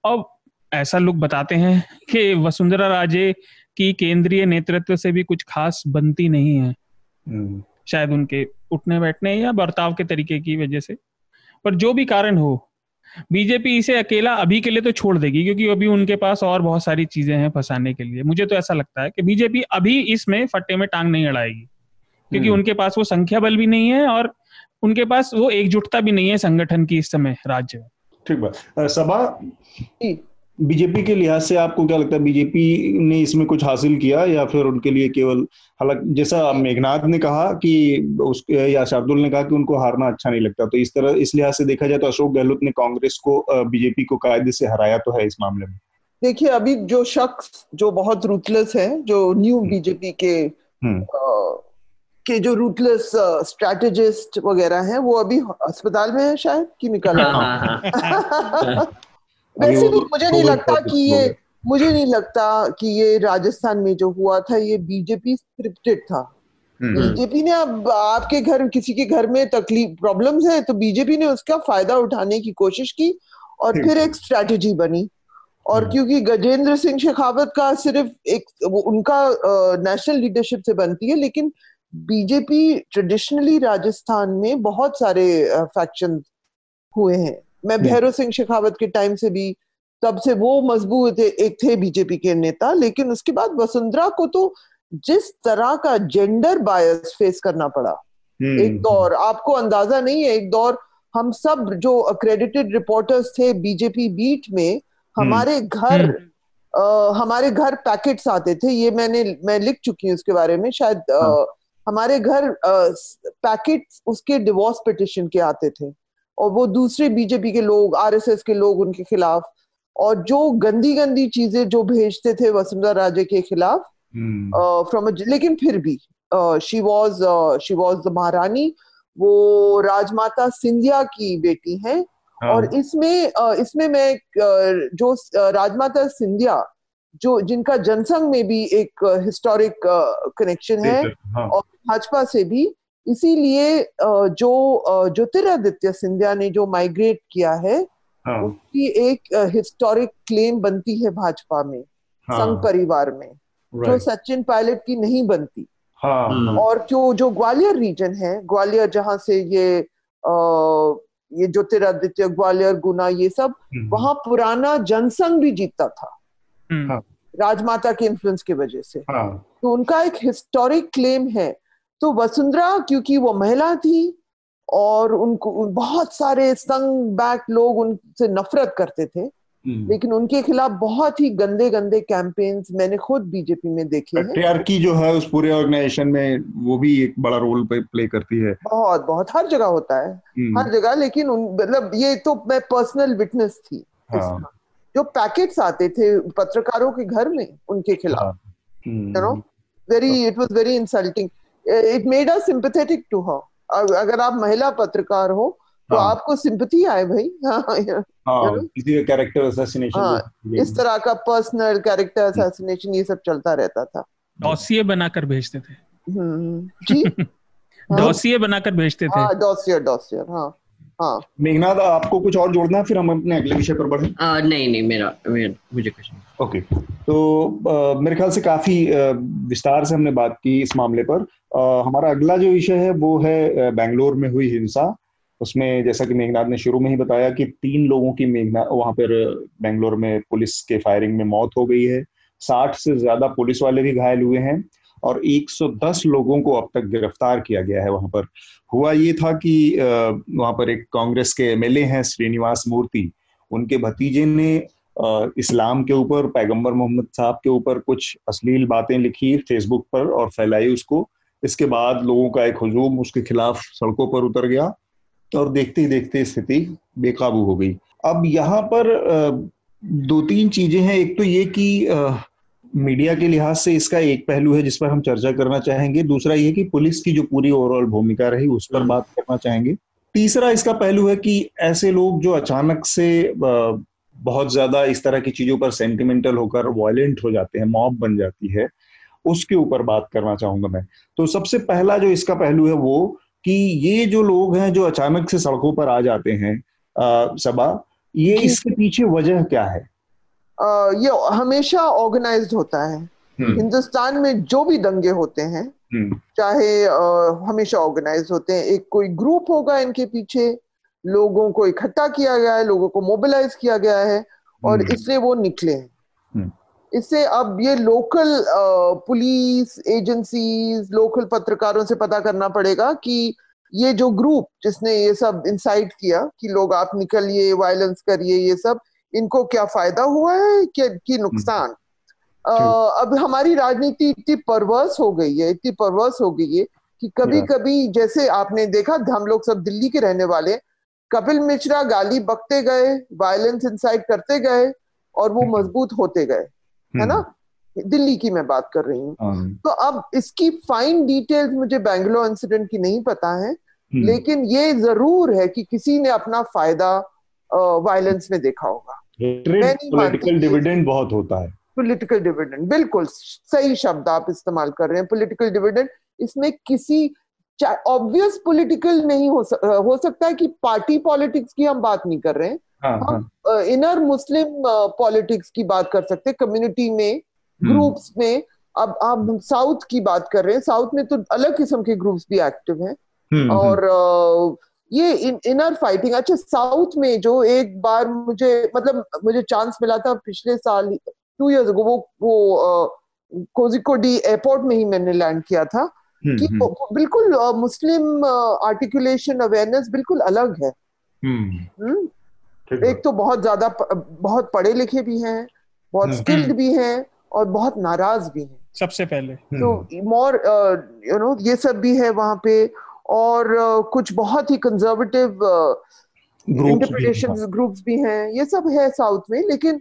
अब ऐसा लोग बताते हैं कि वसुंधरा राजे की केंद्रीय नेतृत्व से भी कुछ खास बनती नहीं है। हम्म। शायद उनके उठने बैठने या बर्ताव के तरीके की वजह से। पर जो भी कारण हो बीजेपी इसे अकेला अभी के लिए तो छोड़ देगी क्योंकि अभी उनके पास और बहुत सारी चीज़ें हैं फंसाने के लिए। मुझे तो ऐसा लगता है कि बीजेपी अभी इसमें फट्टे में टांग नहीं अड़ाएगी क्योंकि हम्म। उनके पास वो संख्या बल भी नहीं है और उनके पास वो एकजुटता भी नहीं है संगठन की इस समय राज्य में। ठीक बात। सभा बीजेपी के लिहाज से आपको क्या लगता है बीजेपी ने इसमें कुछ हासिल किया या फिर उनके लिए केवल हालाँकि जैसा मेघनाथ ने कहा कि उस या शार्दुल ने कहा कि उनको हारना अच्छा नहीं लगता तो इस तरह इस लिहाज से देखा जाए तो अशोक गहलोत ने कांग्रेस को बीजेपी को कायदे से हराया तो है इस मामले में देखिए अभी जो शख्स जो बहुत रूथलेस है जो न्यू हम्म। बीजेपी के हम्म। के जो रूथलेस स्ट्रेटेजिस्ट वगैरह हैं वो अभी अस्पताल में है शायद कि निकल हाँ, हाँ, हाँ। वैसे भी मुझे नहीं लगता कि ये मुझे नहीं लगता कि ये राजस्थान में जो हुआ था ये बीजेपी स्क्रिप्टेड था। हम्म। बीजेपी ने अब आपके घर किसी के घर में तकलीफ़ प्रॉब्लम्स है तो बीजेपी ने उसका फ़ायदा उठाने की कोशिश की और फिर एक स्ट्रेटेजी बनी। और हम्म। क्योंकि गजेंद्र सिंह शेखावत का सिर्फ़ एक उनका नेशनल लीडरशिप से बनती है लेकिन बीजेपी ट्रेडिशनली राजस्थान में बहुत सारे फैक्शन हुए हैं। मैं भैरव सिंह शेखावत के टाइम से भी तब से वो मज़बूत एक थे बीजेपी के नेता लेकिन उसके बाद वसुंधरा को तो जिस तरह का जेंडर बायस फेस करना पड़ा हम्म। एक दौर आपको अंदाज़ा नहीं है एक दौर हम सब जो अक्रेडिटेड रिपोर्टर्स थे बीजेपी बीट में हमारे हम्म। घर आ, हमारे घर पैकेट्स आते थे ये मैंने मैं लिख चुकी हूँ उसके बारे में शायद आ, हाँ। हमारे घर पैकेट उसके डिवोर्स पिटिशन के आते थे और वो दूसरे बीजेपी के लोग आरएसएस के लोग उनके खिलाफ और जो गंदी गंदी चीज़ें जो भेजते थे वसुंधरा राजे के खिलाफ फ्रॉम hmm. uh, लेकिन फिर भी she was she was the Maharani वो राजमाता सिंधिया की बेटी हैं हाँ. और इसमें uh, इसमें मैं uh, जो uh, राजमाता सिंधिया जो जिनका जनसंघ में भी एक हिस्टोरिक uh, कनेक्शन है हाँ. और भाजपा से भी इसीलिए जो ज्योतिरादित्य सिंधिया ने जो माइग्रेट किया है हाँ. उसकी एक हिस्टोरिक क्लेम बनती है भाजपा में हाँ. संघ परिवार में जो सचिन पायलट की नहीं बनती हाँ. हम्म। और जो जो ग्वालियर रीजन है ग्वालियर जहाँ से ये आ, ये ज्योतिरादित्य ग्वालियर गुना ये सब हम्म। वहाँ पुराना जनसंघ भी जीतता था। हाँ. राजमाता के इन्फ्लुएंस की वजह से हाँ. तो उनका एक हिस्टोरिक क्लेम है तो वसुंधरा क्योंकि वो महिला थी और उनको बहुत सारे संग बैक लोग उनसे नफरत करते थे हम्म। लेकिन उनके खिलाफ बहुत ही गंदे गंदे कैंपेन्स मैंने खुद बीजेपी में देखे हैं। की जो है उस पूरे ऑर्गेनाइजेशन में वो भी एक बड़ा रोल प्ले करती है। बहुत बहुत हर जगह होता है हम्म। हर जगह लेकिन मतलब ये तो मैं पर्सनल विटनेस थी। हाँ। जो पैकेट्स आते थे पत्रकारों के घर में उनके खिलाफ। You know very it was very insulting it made us sympathetic to her अगर आप महिला पत्रकार हो। तो हाँ. आपको सिंपथी आए भाई हाँ, हाँ, किसी का कैरेक्टर असैसिनेशन हाँ, इस तरह का पर्सनल कैरेक्टर असैसिनेशन ये सब चलता रहता था। डॉसिए बनाकर भेजते थे। हम्म, जी। डॉसिए बनाकर भेजते थे। हाँ डॉसियर डॉसियर हाँ। हाँ। मेघनाथ आपको कुछ और जोड़ना है? फिर हम अपने अगले विषय पर बढ़े। नहीं नहीं मेरा, मेरा मुझे कुछ नहीं। ओके। तो आ, मेरे ख्याल से काफ़ी विस्तार से हमने बात की इस मामले पर। आ, हमारा अगला जो विषय है वो है बेंगलोर में हुई हिंसा। उसमें जैसा कि मेघनाथ ने शुरू में ही बताया कि तीन लोगों की मेघना वहाँ पर बेंगलोर में पुलिस के फायरिंग में मौत हो गई है। साठ से ज़्यादा पुलिस वाले भी घायल हुए हैं। और 110 लोगों को अब तक गिरफ़्तार किया गया है वहाँ पर। हुआ ये था कि वहाँ पर एक कांग्रेस के एमएलए हैं श्रीनिवास मूर्ति। उनके भतीजे ने इस्लाम के ऊपर, पैगंबर मोहम्मद साहब के ऊपर कुछ अश्लील बातें लिखी फेसबुक पर और फैलाई उसको। इसके बाद लोगों का एक हजूम उसके खिलाफ सड़कों पर उतर गया और देखते ही देखते स्थिति बेकाबू हो गई। अब यहाँ पर दो तीन चीज़ें हैं। एक तो ये कि मीडिया के लिहाज से इसका एक पहलू है जिस पर हम चर्चा करना चाहेंगे। दूसरा ये कि पुलिस की जो पूरी ओवरऑल भूमिका रही उस पर हम्म। बात करना चाहेंगे। तीसरा इसका पहलू है कि ऐसे लोग जो अचानक से बहुत ज़्यादा इस तरह की चीज़ों पर सेंटिमेंटल होकर वायलेंट हो जाते हैं मॉब बन जाती है उसके ऊपर बात करना चाहूँगा मैं। तो सबसे पहला जो इसका पहलू है वो कि ये जो लोग हैं जो अचानक से सड़कों पर आ जाते हैं सभा ये इसके पीछे वजह क्या है? ये हमेशा ऑर्गेनाइज्ड होता है हम्म। हिंदुस्तान में जो भी दंगे होते हैं हम्म। चाहे हमेशा ऑर्गेनाइज होते हैं एक कोई ग्रुप होगा इनके पीछे लोगों को इकट्ठा किया गया है लोगों को मोबिलाइज किया गया है और हम्म। इसलिए वो निकले हैं। इससे अब ये लोकल पुलिस एजेंसीज लोकल पत्रकारों से पता करना पड़ेगा कि ये जो ग्रुप जिसने ये सब इंसाइट किया कि लोग आप निकलिए वायलेंस करिए ये सब इनको क्या फ़ायदा हुआ है कि, कि नुकसान? अब हमारी राजनीति इतनी परवर्स हो गई है इतनी परवर्स हो गई है कि कभी कभी जैसे आपने देखा हम लोग सब दिल्ली के रहने वाले कपिल मिश्रा गाली बकते गए वायलेंस इंसाइट करते गए और वो मज़बूत होते गए है ना? हम्म। दिल्ली की मैं बात कर रही हूँ। हाँ। तो अब इसकी फाइन डिटेल्स मुझे बैंगलोर इंसिडेंट की नहीं पता है हम्म। लेकिन ये ज़रूर है कि किसी ने अपना फ़ायदा वायलेंस में देखा होगा। पॉलिटिकल डिविडेंड बहुत होता है। पॉलिटिकल डिविडेंड बिल्कुल सही शब्द आप इस्तेमाल कर रहे हैं पॉलिटिकल डिविडेंड इसमें किसी ऑब्वियस पॉलिटिकल नहीं हो सक, हो सकता है कि पार्टी पॉलिटिक्स की हम बात नहीं कर रहे हैं। हाँ, हम इनर मुस्लिम पॉलिटिक्स की बात कर सकते हैं कम्युनिटी में ग्रुप्स हम्म। में। अब आप साउथ की बात कर रहे हैं। साउथ में तो अलग किस्म के ग्रुप्स भी एक्टिव हैं। हम्म, और हम्म। ये इन, इनर फाइटिंग अच्छा साउथ में जो एक बार मुझे मतलब मुझे चांस मिला था पिछले साल टू इयर्स अगो वो वो कोजिकोडी एयरपोर्ट में ही मैंने लैंड किया था। हम्म, कि हम्म। बिल्कुल मुस्लिम आर्टिकुलेशन अवेयरनेस बिल्कुल अलग है। हम्म। एक तो बहुत ज़्यादा बहुत पढ़े लिखे भी हैं बहुत स्किल्ड भी हैं और बहुत नाराज़ भी हैं। सबसे पहले। तो मोर यू नो ये सब भी है वहाँ पे। और कुछ बहुत ही कंजर्वेटिव इंटरप्रिटेशन ग्रुप्स भी हैं ये सब है साउथ में लेकिन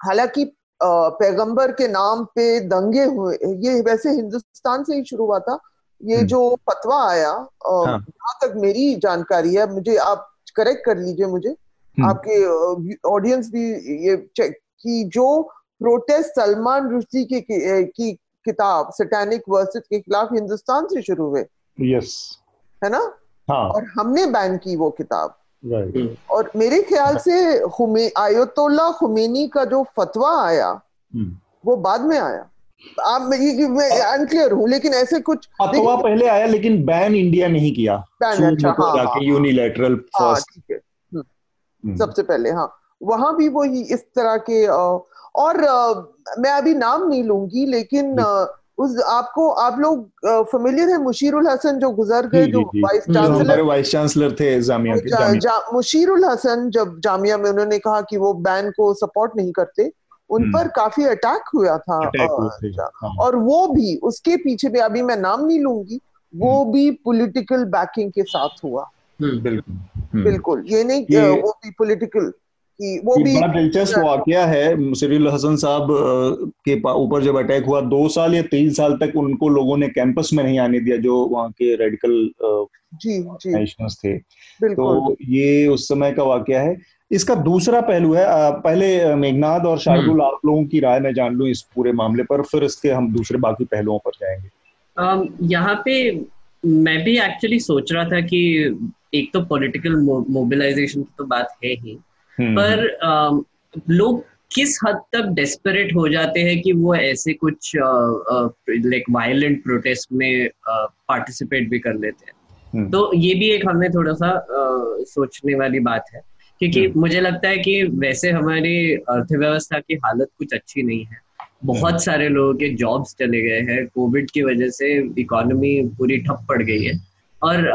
हालाँकि पैगंबर के नाम पे दंगे हुए ये वैसे हिंदुस्तान से ही शुरू हुआ था ये हम्म। जो फतवा आया हाँ। जहाँ तक मेरी जानकारी है मुझे आप करेक्ट कर लीजिए मुझे हम्म। आपके ऑडियंस भी ये चेक कि जो प्रोटेस्ट सलमान रुश्दी के की किताब सटैनिक वर्सेस के खिलाफ हिंदुस्तान से शुरू हुए यस है ना? हाँ. और हमने बैन की वो किताब। हम्म। और मेरे ख्याल से आयतुल्ला खुमेनी का जो फतवा आया हम्म। वो बाद में आया। आप मैं अनक्लियर हूँ। लेकिन ऐसे कुछ फतवा पहले आया लेकिन बैन इंडिया नहीं किया। बैन अच्छा हाँ, हाँ, यूनिलेटरल हाँ, ठीक है। हम्म। सबसे पहले हाँ। वहाँ भी वो ही इस तरह के और मैं अभी नाम नहीं लूँगी लेकिन उस आपको आप लोग फेमिलियर है मुशीरुल हसन जो गुजर गए जो वाइस चांसलर वाइस चांसलर थे जामिया के जा, जा, मुशीरुल हसन जब जामिया में उन्होंने कहा कि वो बैन को सपोर्ट नहीं करते उन हम्म। पर काफ़ी अटैक हुआ था हाँ। और वो भी उसके पीछे भी अभी मैं नाम नहीं लूँगी वो हम्म। भी पॉलिटिकल बैकिंग के साथ हुआ हम्म, बिल्कुल बिल्कुल ये नहीं वो भी पॉलिटिकल कि वो भी बड़ा दिलचस्प वाकया है मुशरील हसन साहब के ऊपर जब अटैक हुआ दो साल या तीन साल तक उनको लोगों ने कैंपस में नहीं आने दिया जो वहाँ के रेडिकल जी जी। थे। तो ये उस समय का वाकया है। इसका दूसरा पहलू है पहले मेघनाथ और शार्दुल हम्म। आप लोगों की राय में जान लू इस पूरे मामले पर फिर इसके हम दूसरे बाकी पहलुओं पर जाएँगे। यहाँ पे मैं भी एक्चुअली सोच रहा था कि एक तो पॉलिटिकल मोबिलाइजेशन की तो बात है ही। पर हम्म। लोग किस हद तक डेस्परेट हो जाते हैं कि वो ऐसे कुछ लाइक वायलेंट प्रोटेस्ट में पार्टिसिपेट भी कर लेते हैं? हम्म। तो ये भी एक हमें थोड़ा सा सोचने वाली बात है। क्योंकि मुझे लगता है कि वैसे हमारी अर्थव्यवस्था की हालत कुछ अच्छी नहीं है। बहुत सारे लोगों के जॉब्स चले गए हैं। कोविड की वजह से इकोनॉमी पूरी ठप पड़ गई है। और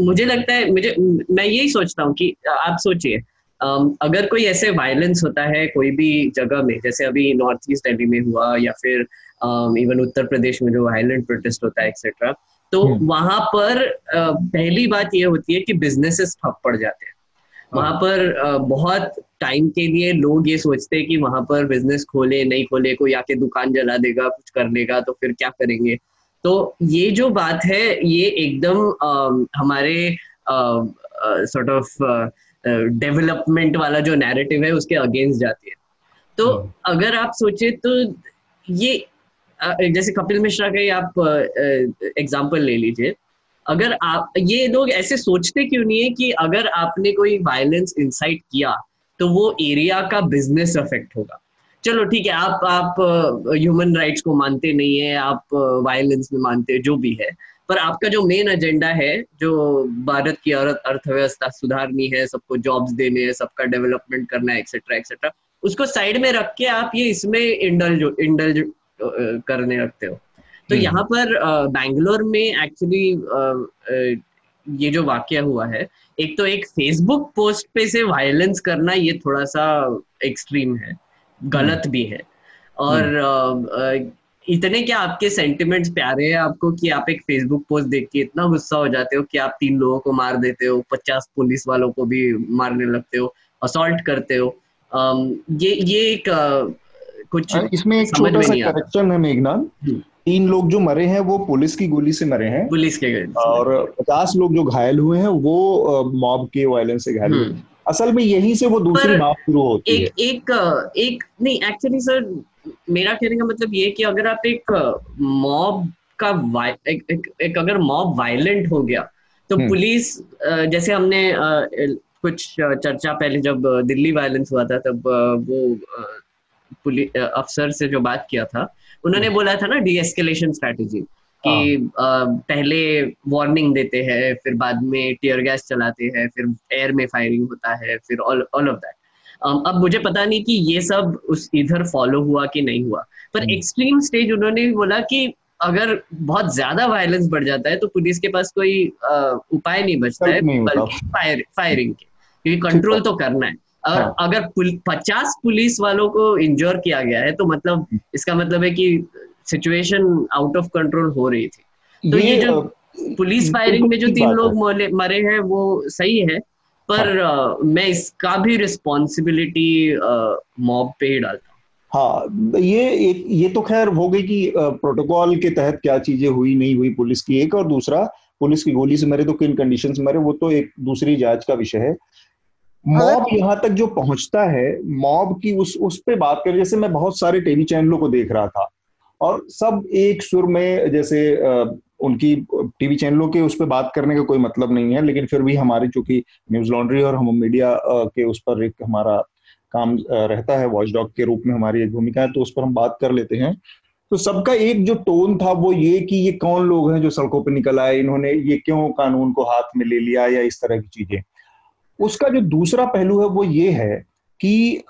मुझे लगता है मुझे मैं यही सोचता हूँ कि आप सोचिए Um, अगर कोई ऐसे वायलेंस होता है कोई भी जगह में जैसे अभी नॉर्थ ईस्ट दिल्ली में हुआ या फिर इवन um, उत्तर प्रदेश में जो वायलेंट प्रोटेस्ट होता है एक्सेट्रा तो हम्म। वहाँ पर uh, पहली बात ये होती है कि बिजनेसेस ठप पड़ जाते हैं वहाँ हाँ। पर uh, बहुत टाइम के लिए लोग ये सोचते हैं कि वहाँ पर बिज़नेस खोले नहीं खोले कोई आके दुकान जला देगा कुछ कर लेगा तो फिर क्या करेंगे तो ये जो बात है ये एकदम uh, हमारे सॉर्ट uh, ऑफ़ डेवलपमेंट वाला जो नैरेटिव है उसके अगेंस्ट जाती है। तो hmm. अगर आप सोचे तो ये जैसे कपिल मिश्रा का ही आप एग्ज़ाम्पल ले लीजिए। अगर आप ये लोग ऐसे सोचते क्यों नहीं है कि अगर आपने कोई वायलेंस इंसाइट किया तो वो एरिया का बिज़नेस अफेक्ट होगा। चलो ठीक है आप आप ह्यूमन राइट्स को मानते नहीं है आप वायलेंस में मानते जो भी है। पर आपका जो मेन एजेंडा है जो भारत की अर्थव्यवस्था सुधारनी है सबको जॉब्स देने हैं सबका डेवलपमेंट करना है एक्सेट्रा एक्सेट्रा उसको साइड में रख के आप ये इसमें इंडल्ज इंडल्ज करने रखते हो तो हम्म। यहाँ पर बैंगलोर में एक्चुअली ये जो वाक्य हुआ है एक तो एक फेसबुक पोस्ट पे से वायलेंस करना ये थोड़ा सा एक्सट्रीम है गलत हम्म। भी है और हम्म। इतने क्या आपके सेंटिमेंट्स प्यारे हैं आपको कि आप एक फेसबुक पोस्ट देख के इतना गुस्सा हो जाते हो कि आप तीन लोगों को मार देते हो पचास पुलिस वालों को भी मारने लगते हो असॉल्ट करते हो? ये ये एक कुछ इसमें एक छोटा सा करेक्शन है मेघनाथ हम्म। तीन लोग जो मरे हैं वो पुलिस की गोली से मरे हैं। पुलिस के और पचास लोग जो घायल हुए हैं वो मॉब के वायलेंस से घायल हुए हम्म। असल में यहीं से वो दूसरी बात शुरू होती एक, है। एक एक नहीं एक्चुअली सर मेरा कहने का मतलब ये कि अगर आप एक मॉब का एक, एक, एक अगर मॉब वायलेंट हो गया तो हम्म। पुलिस जैसे हमने कुछ चर्चा पहले जब दिल्ली वायलेंस हुआ था तब वो पुलिस अफसर से जो बात किया था उन्होंने हम्म। बोला था ना डी एस्केलेशन स्ट्रेटेजी कि हाँ। पहले वार्निंग देते हैं फिर बाद में टीयर गैस चलाते हैं फिर एयर में फायरिंग होता है फिर ऑल ऑल ऑफ़ दैट अब मुझे पता नहीं कि ये सब उस इधर फॉलो हुआ कि नहीं हुआ। पर एक्सट्रीम हम्म। स्टेज उन्होंने बोला कि अगर बहुत ज़्यादा वायलेंस बढ़ जाता है तो पुलिस के पास कोई उपाय नहीं बचता है बल्कि फायर फायरिंग के। क्योंकि कंट्रोल तो करना है। और हाँ। अगर पचास पुलिस वालों को इंजोर किया गया है तो मतलब हम्म। इसका मतलब है कि सिचुएशन आउट ऑफ़ कंट्रोल हो रही थी। तो ये, ये जो पुलिस फायरिंग में जो तीन लोग मरे हैं वो सही है। पर हाँ. uh, मैं इसका भी रिस्पॉन्सिबिलिटी मॉब पे ही डालता हाँ ये एक ये तो खैर हो गई कि प्रोटोकॉल के तहत क्या चीज़ें हुई नहीं हुई पुलिस की एक और दूसरा पुलिस की गोली से मरे तो किन कंडीशन से मरे वो तो एक दूसरी जाँच का विषय है मॉब यहाँ तक जो पहुँचता है मॉब की उस उस पे बात कर जैसे मैं बहुत सारे टीवी चैनलों को देख रहा था और सब एक सुर में जैसे उनकी टीवी चैनलों के उस पर बात करने का कोई मतलब नहीं है, लेकिन फिर भी हमारी चूँकि न्यूज़ लॉन्ड्री और हम मीडिया के उस पर एक हमारा काम रहता है, वॉच डॉग के रूप में हमारी एक भूमिका है तो उस पर हम बात कर लेते हैं। तो सबका एक जो टोन था वो ये कि ये कौन लोग हैं जो सड़कों पर निकल आए, इन्होंने ये क्यों कानून को हाथ में ले लिया या इस तरह की चीज़ें। उसका जो दूसरा पहलू है वो ये है कि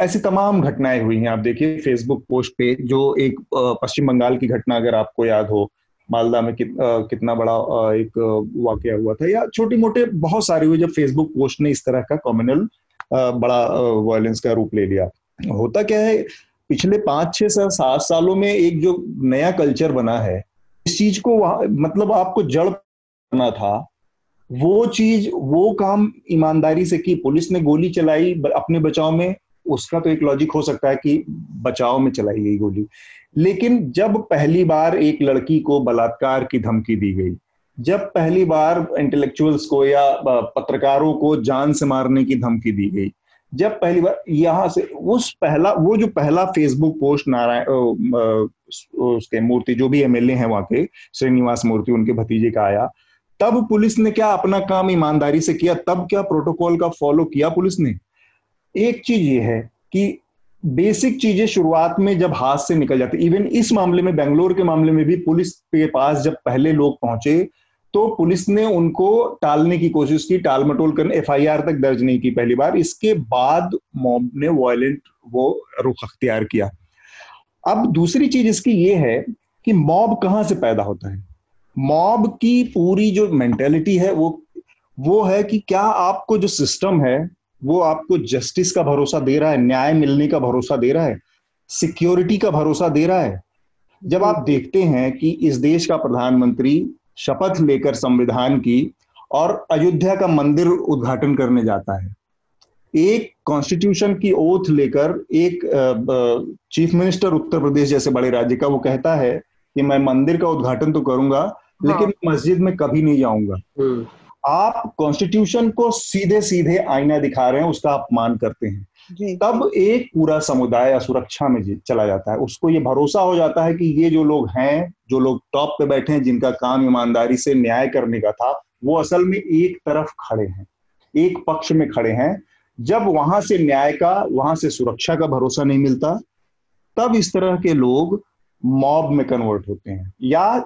ऐसी तमाम घटनाएँ हुई हैं। आप देखिए फेसबुक पोस्ट पे जो एक पश्चिम बंगाल की घटना, अगर आपको याद हो मालदा में कित, आ, कितना बड़ा आ, एक वाक्य हुआ था। या छोटे मोटे बहुत सारे हुए जब फेसबुक पोस्ट ने इस तरह का कॉम्युनल बड़ा वायलेंस का रूप ले लिया। होता क्या है पिछले पाँच छह से सात सालों में एक जो नया कल्चर बना है इस चीज़ को मतलब आपको जड़ करना था वो चीज़ वो काम ईमानदारी से की। पुलिस ने गोली चलाई अपने बचाव में उसका तो एक लॉजिक हो सकता है कि बचाव में चलाई गई गोली। लेकिन जब पहली बार एक लड़की को बलात्कार की धमकी दी गई, जब पहली बार इंटेलेक्चुअल्स को या पत्रकारों को जान से मारने की धमकी दी गई, जब पहली बार यहाँ से उस पहला, वो जो पहला फेसबुक पोस्ट नारायण उसके मूर्ति, जो भी एमएलए हैं वहाँ के, श्रीनिवास मूर्ति, उनके भतीजे का आया, तब पुलिस ने क्या अपना काम ईमानदारी से किया? तब क्या प्रोटोकॉल का फॉलो किया पुलिस ने? एक चीज़ ये है कि बेसिक चीज़ें शुरुआत में जब हाथ से निकल जाती, इवन इस मामले में, बेंगलोर के मामले में भी पुलिस के पास जब पहले लोग पहुँचे तो पुलिस ने उनको टालने की कोशिश की टाल मटोल करने, एफआईआर तक दर्ज नहीं की पहली बार। इसके बाद मॉब ने वायलेंट वो रुख अख्तियार किया। अब दूसरी चीज़ इसकी ये है कि मॉब कहाँ से पैदा होता है? मॉब की पूरी जो मेंटेलिटी है, वो वो है कि क्या आपको जो सिस्टम है वो आपको जस्टिस का भरोसा दे रहा है न्याय मिलने का भरोसा दे रहा है सिक्योरिटी का भरोसा दे रहा है जब आप देखते हैं कि इस देश का प्रधानमंत्री शपथ लेकर संविधान की और अयोध्या का मंदिर उद्घाटन करने जाता है एक कॉन्स्टिट्यूशन की ओथ लेकर एक चीफ मिनिस्टर उत्तर प्रदेश जैसे बड़े राज्य का वो कहता है कि मैं मंदिर का उद्घाटन तो करूँगा लेकिन हाँ। मस्जिद में कभी नहीं जाऊँगा हम्म। आप कॉन्स्टिट्यूशन को सीधे सीधे आईना दिखा रहे हैं उसका अपमान करते हैं। तब एक पूरा समुदाय असुरक्षा में चला जाता है। उसको ये भरोसा हो जाता है कि ये जो लोग हैं जो लोग टॉप पे बैठे हैं जिनका काम ईमानदारी से न्याय करने का था वो असल में एक तरफ़ खड़े हैं एक पक्ष में खड़े हैं। जब वहाँ से न्याय का वहाँ से सुरक्षा का भरोसा नहीं मिलता तब इस तरह के लोग मॉब में कन्वर्ट होते हैं। या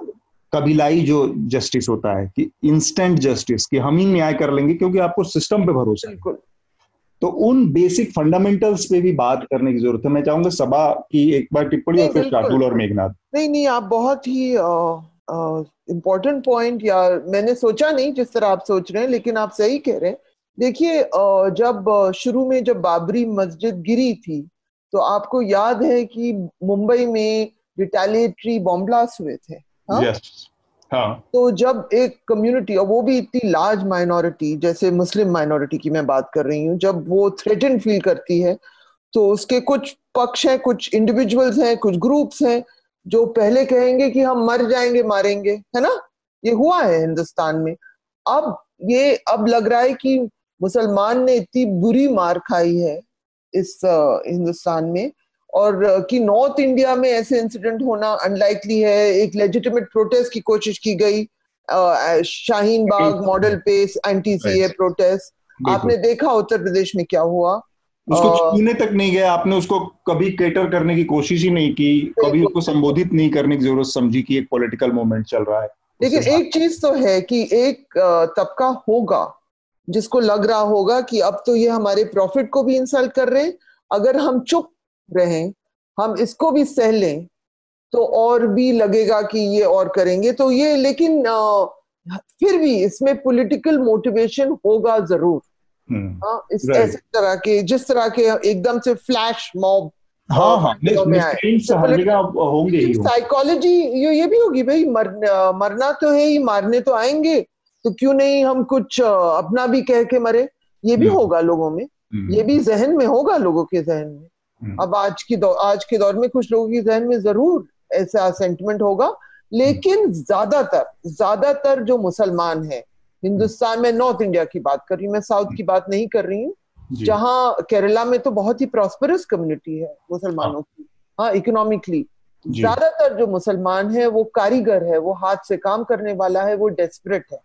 कबीलाई जो जस्टिस होता है कि इंस्टेंट जस्टिस कि हम ही न्याय कर लेंगे क्योंकि आपको सिस्टम पे भरोसा है। तो उन बेसिक फंडामेंटल्स पे भी बात करने की ज़रूरत है। मैं चाहूँगा सभा की एक बार टिप्पणी और फिर शार्दुल और मेघनाथ। नहीं नहीं आप बहुत ही इम्पोर्टेंट पॉइंट या मैंने सोचा नहीं जिस तरह आप सोच रहे हैं लेकिन आप सही कह रहे हैं। देखिए जब शुरू में जब बाबरी मस्जिद गिरी थी तो आपको याद है कि मुंबई में रिटेलिएटरी बॉम्ब ब्लास्ट हुए थे। हाँ? yes. हाँ. तो जब एक कम्युनिटी और वो भी इतनी लार्ज माइनॉरिटी जैसे मुस्लिम माइनॉरिटी की मैं बात कर रही हूँ जब वो थ्रेटन फील करती है तो उसके कुछ पक्ष हैं कुछ इंडिविजुअल्स हैं कुछ ग्रुप्स हैं जो पहले कहेंगे कि हम मर जाएँगे मारेंगे है ना ये हुआ है हिंदुस्तान में अब ये अब लग रहा है कि मुसलमान ने इतनी बुरी मार खाई है इस हिंदुस्तान में और कि नॉर्थ इंडिया में ऐसे इंसिडेंट होना अनलाइकली है एक लेजिटिमेट प्रोटेस्ट की कोशिश की गई शाहीन बाग मॉडल पे एंटी सी ए प्रोटेस्ट आपने देखा उत्तर प्रदेश में क्या हुआ? उसको छूने तक नहीं गया आपने उसको कभी केटर करने की कोशिश ही नहीं की कभी उसको संबोधित नहीं करने की ज़रूरत समझी कि एक पॉलिटिकल मूवमेंट चल रहा है। लेकिन एक चीज़ तो है कि एक तबका होगा जिसको लग रहा होगा कि अब तो ये हमारे प्रॉफिट को भी इंसल्ट कर रहे हैं। अगर हम चुप रहे हम इसको भी सह लें तो और भी लगेगा कि ये और करेंगे तो ये लेकिन आ, फिर भी इसमें पॉलिटिकल मोटिवेशन होगा ज़रूर हम्म। हाँ इस ऐसे तरह के जिस तरह के एकदम से फ्लैश मॉब हाँ हाँ साइकोलॉजी ये ये भी होगी भाई मर, मरना तो है ही मारने तो आएँगे तो क्यों नहीं हम कुछ अपना भी कह के मरे ये भी हम्म। होगा लोगों में हम्म। ये भी जहन में होगा लोगों के जहन में अब आज की दौर आज के दौर में कुछ लोगों के जहन में ज़रूर ऐसा सेंटिमेंट होगा लेकिन ज़्यादातर ज़्यादातर जो मुसलमान है हिंदुस्तान में नॉर्थ इंडिया की बात कर रही हूँ मैं साउथ की बात नहीं कर रही हूँ जहाँ केरला में तो बहुत ही प्रॉस्परस कम्युनिटी है मुसलमानों हाँ। की। हाँ इकोनॉमिकली ज़्यादातर जो मुसलमान है वो कारीगर है वो हाथ से काम करने वाला है वो डेस्परेट है।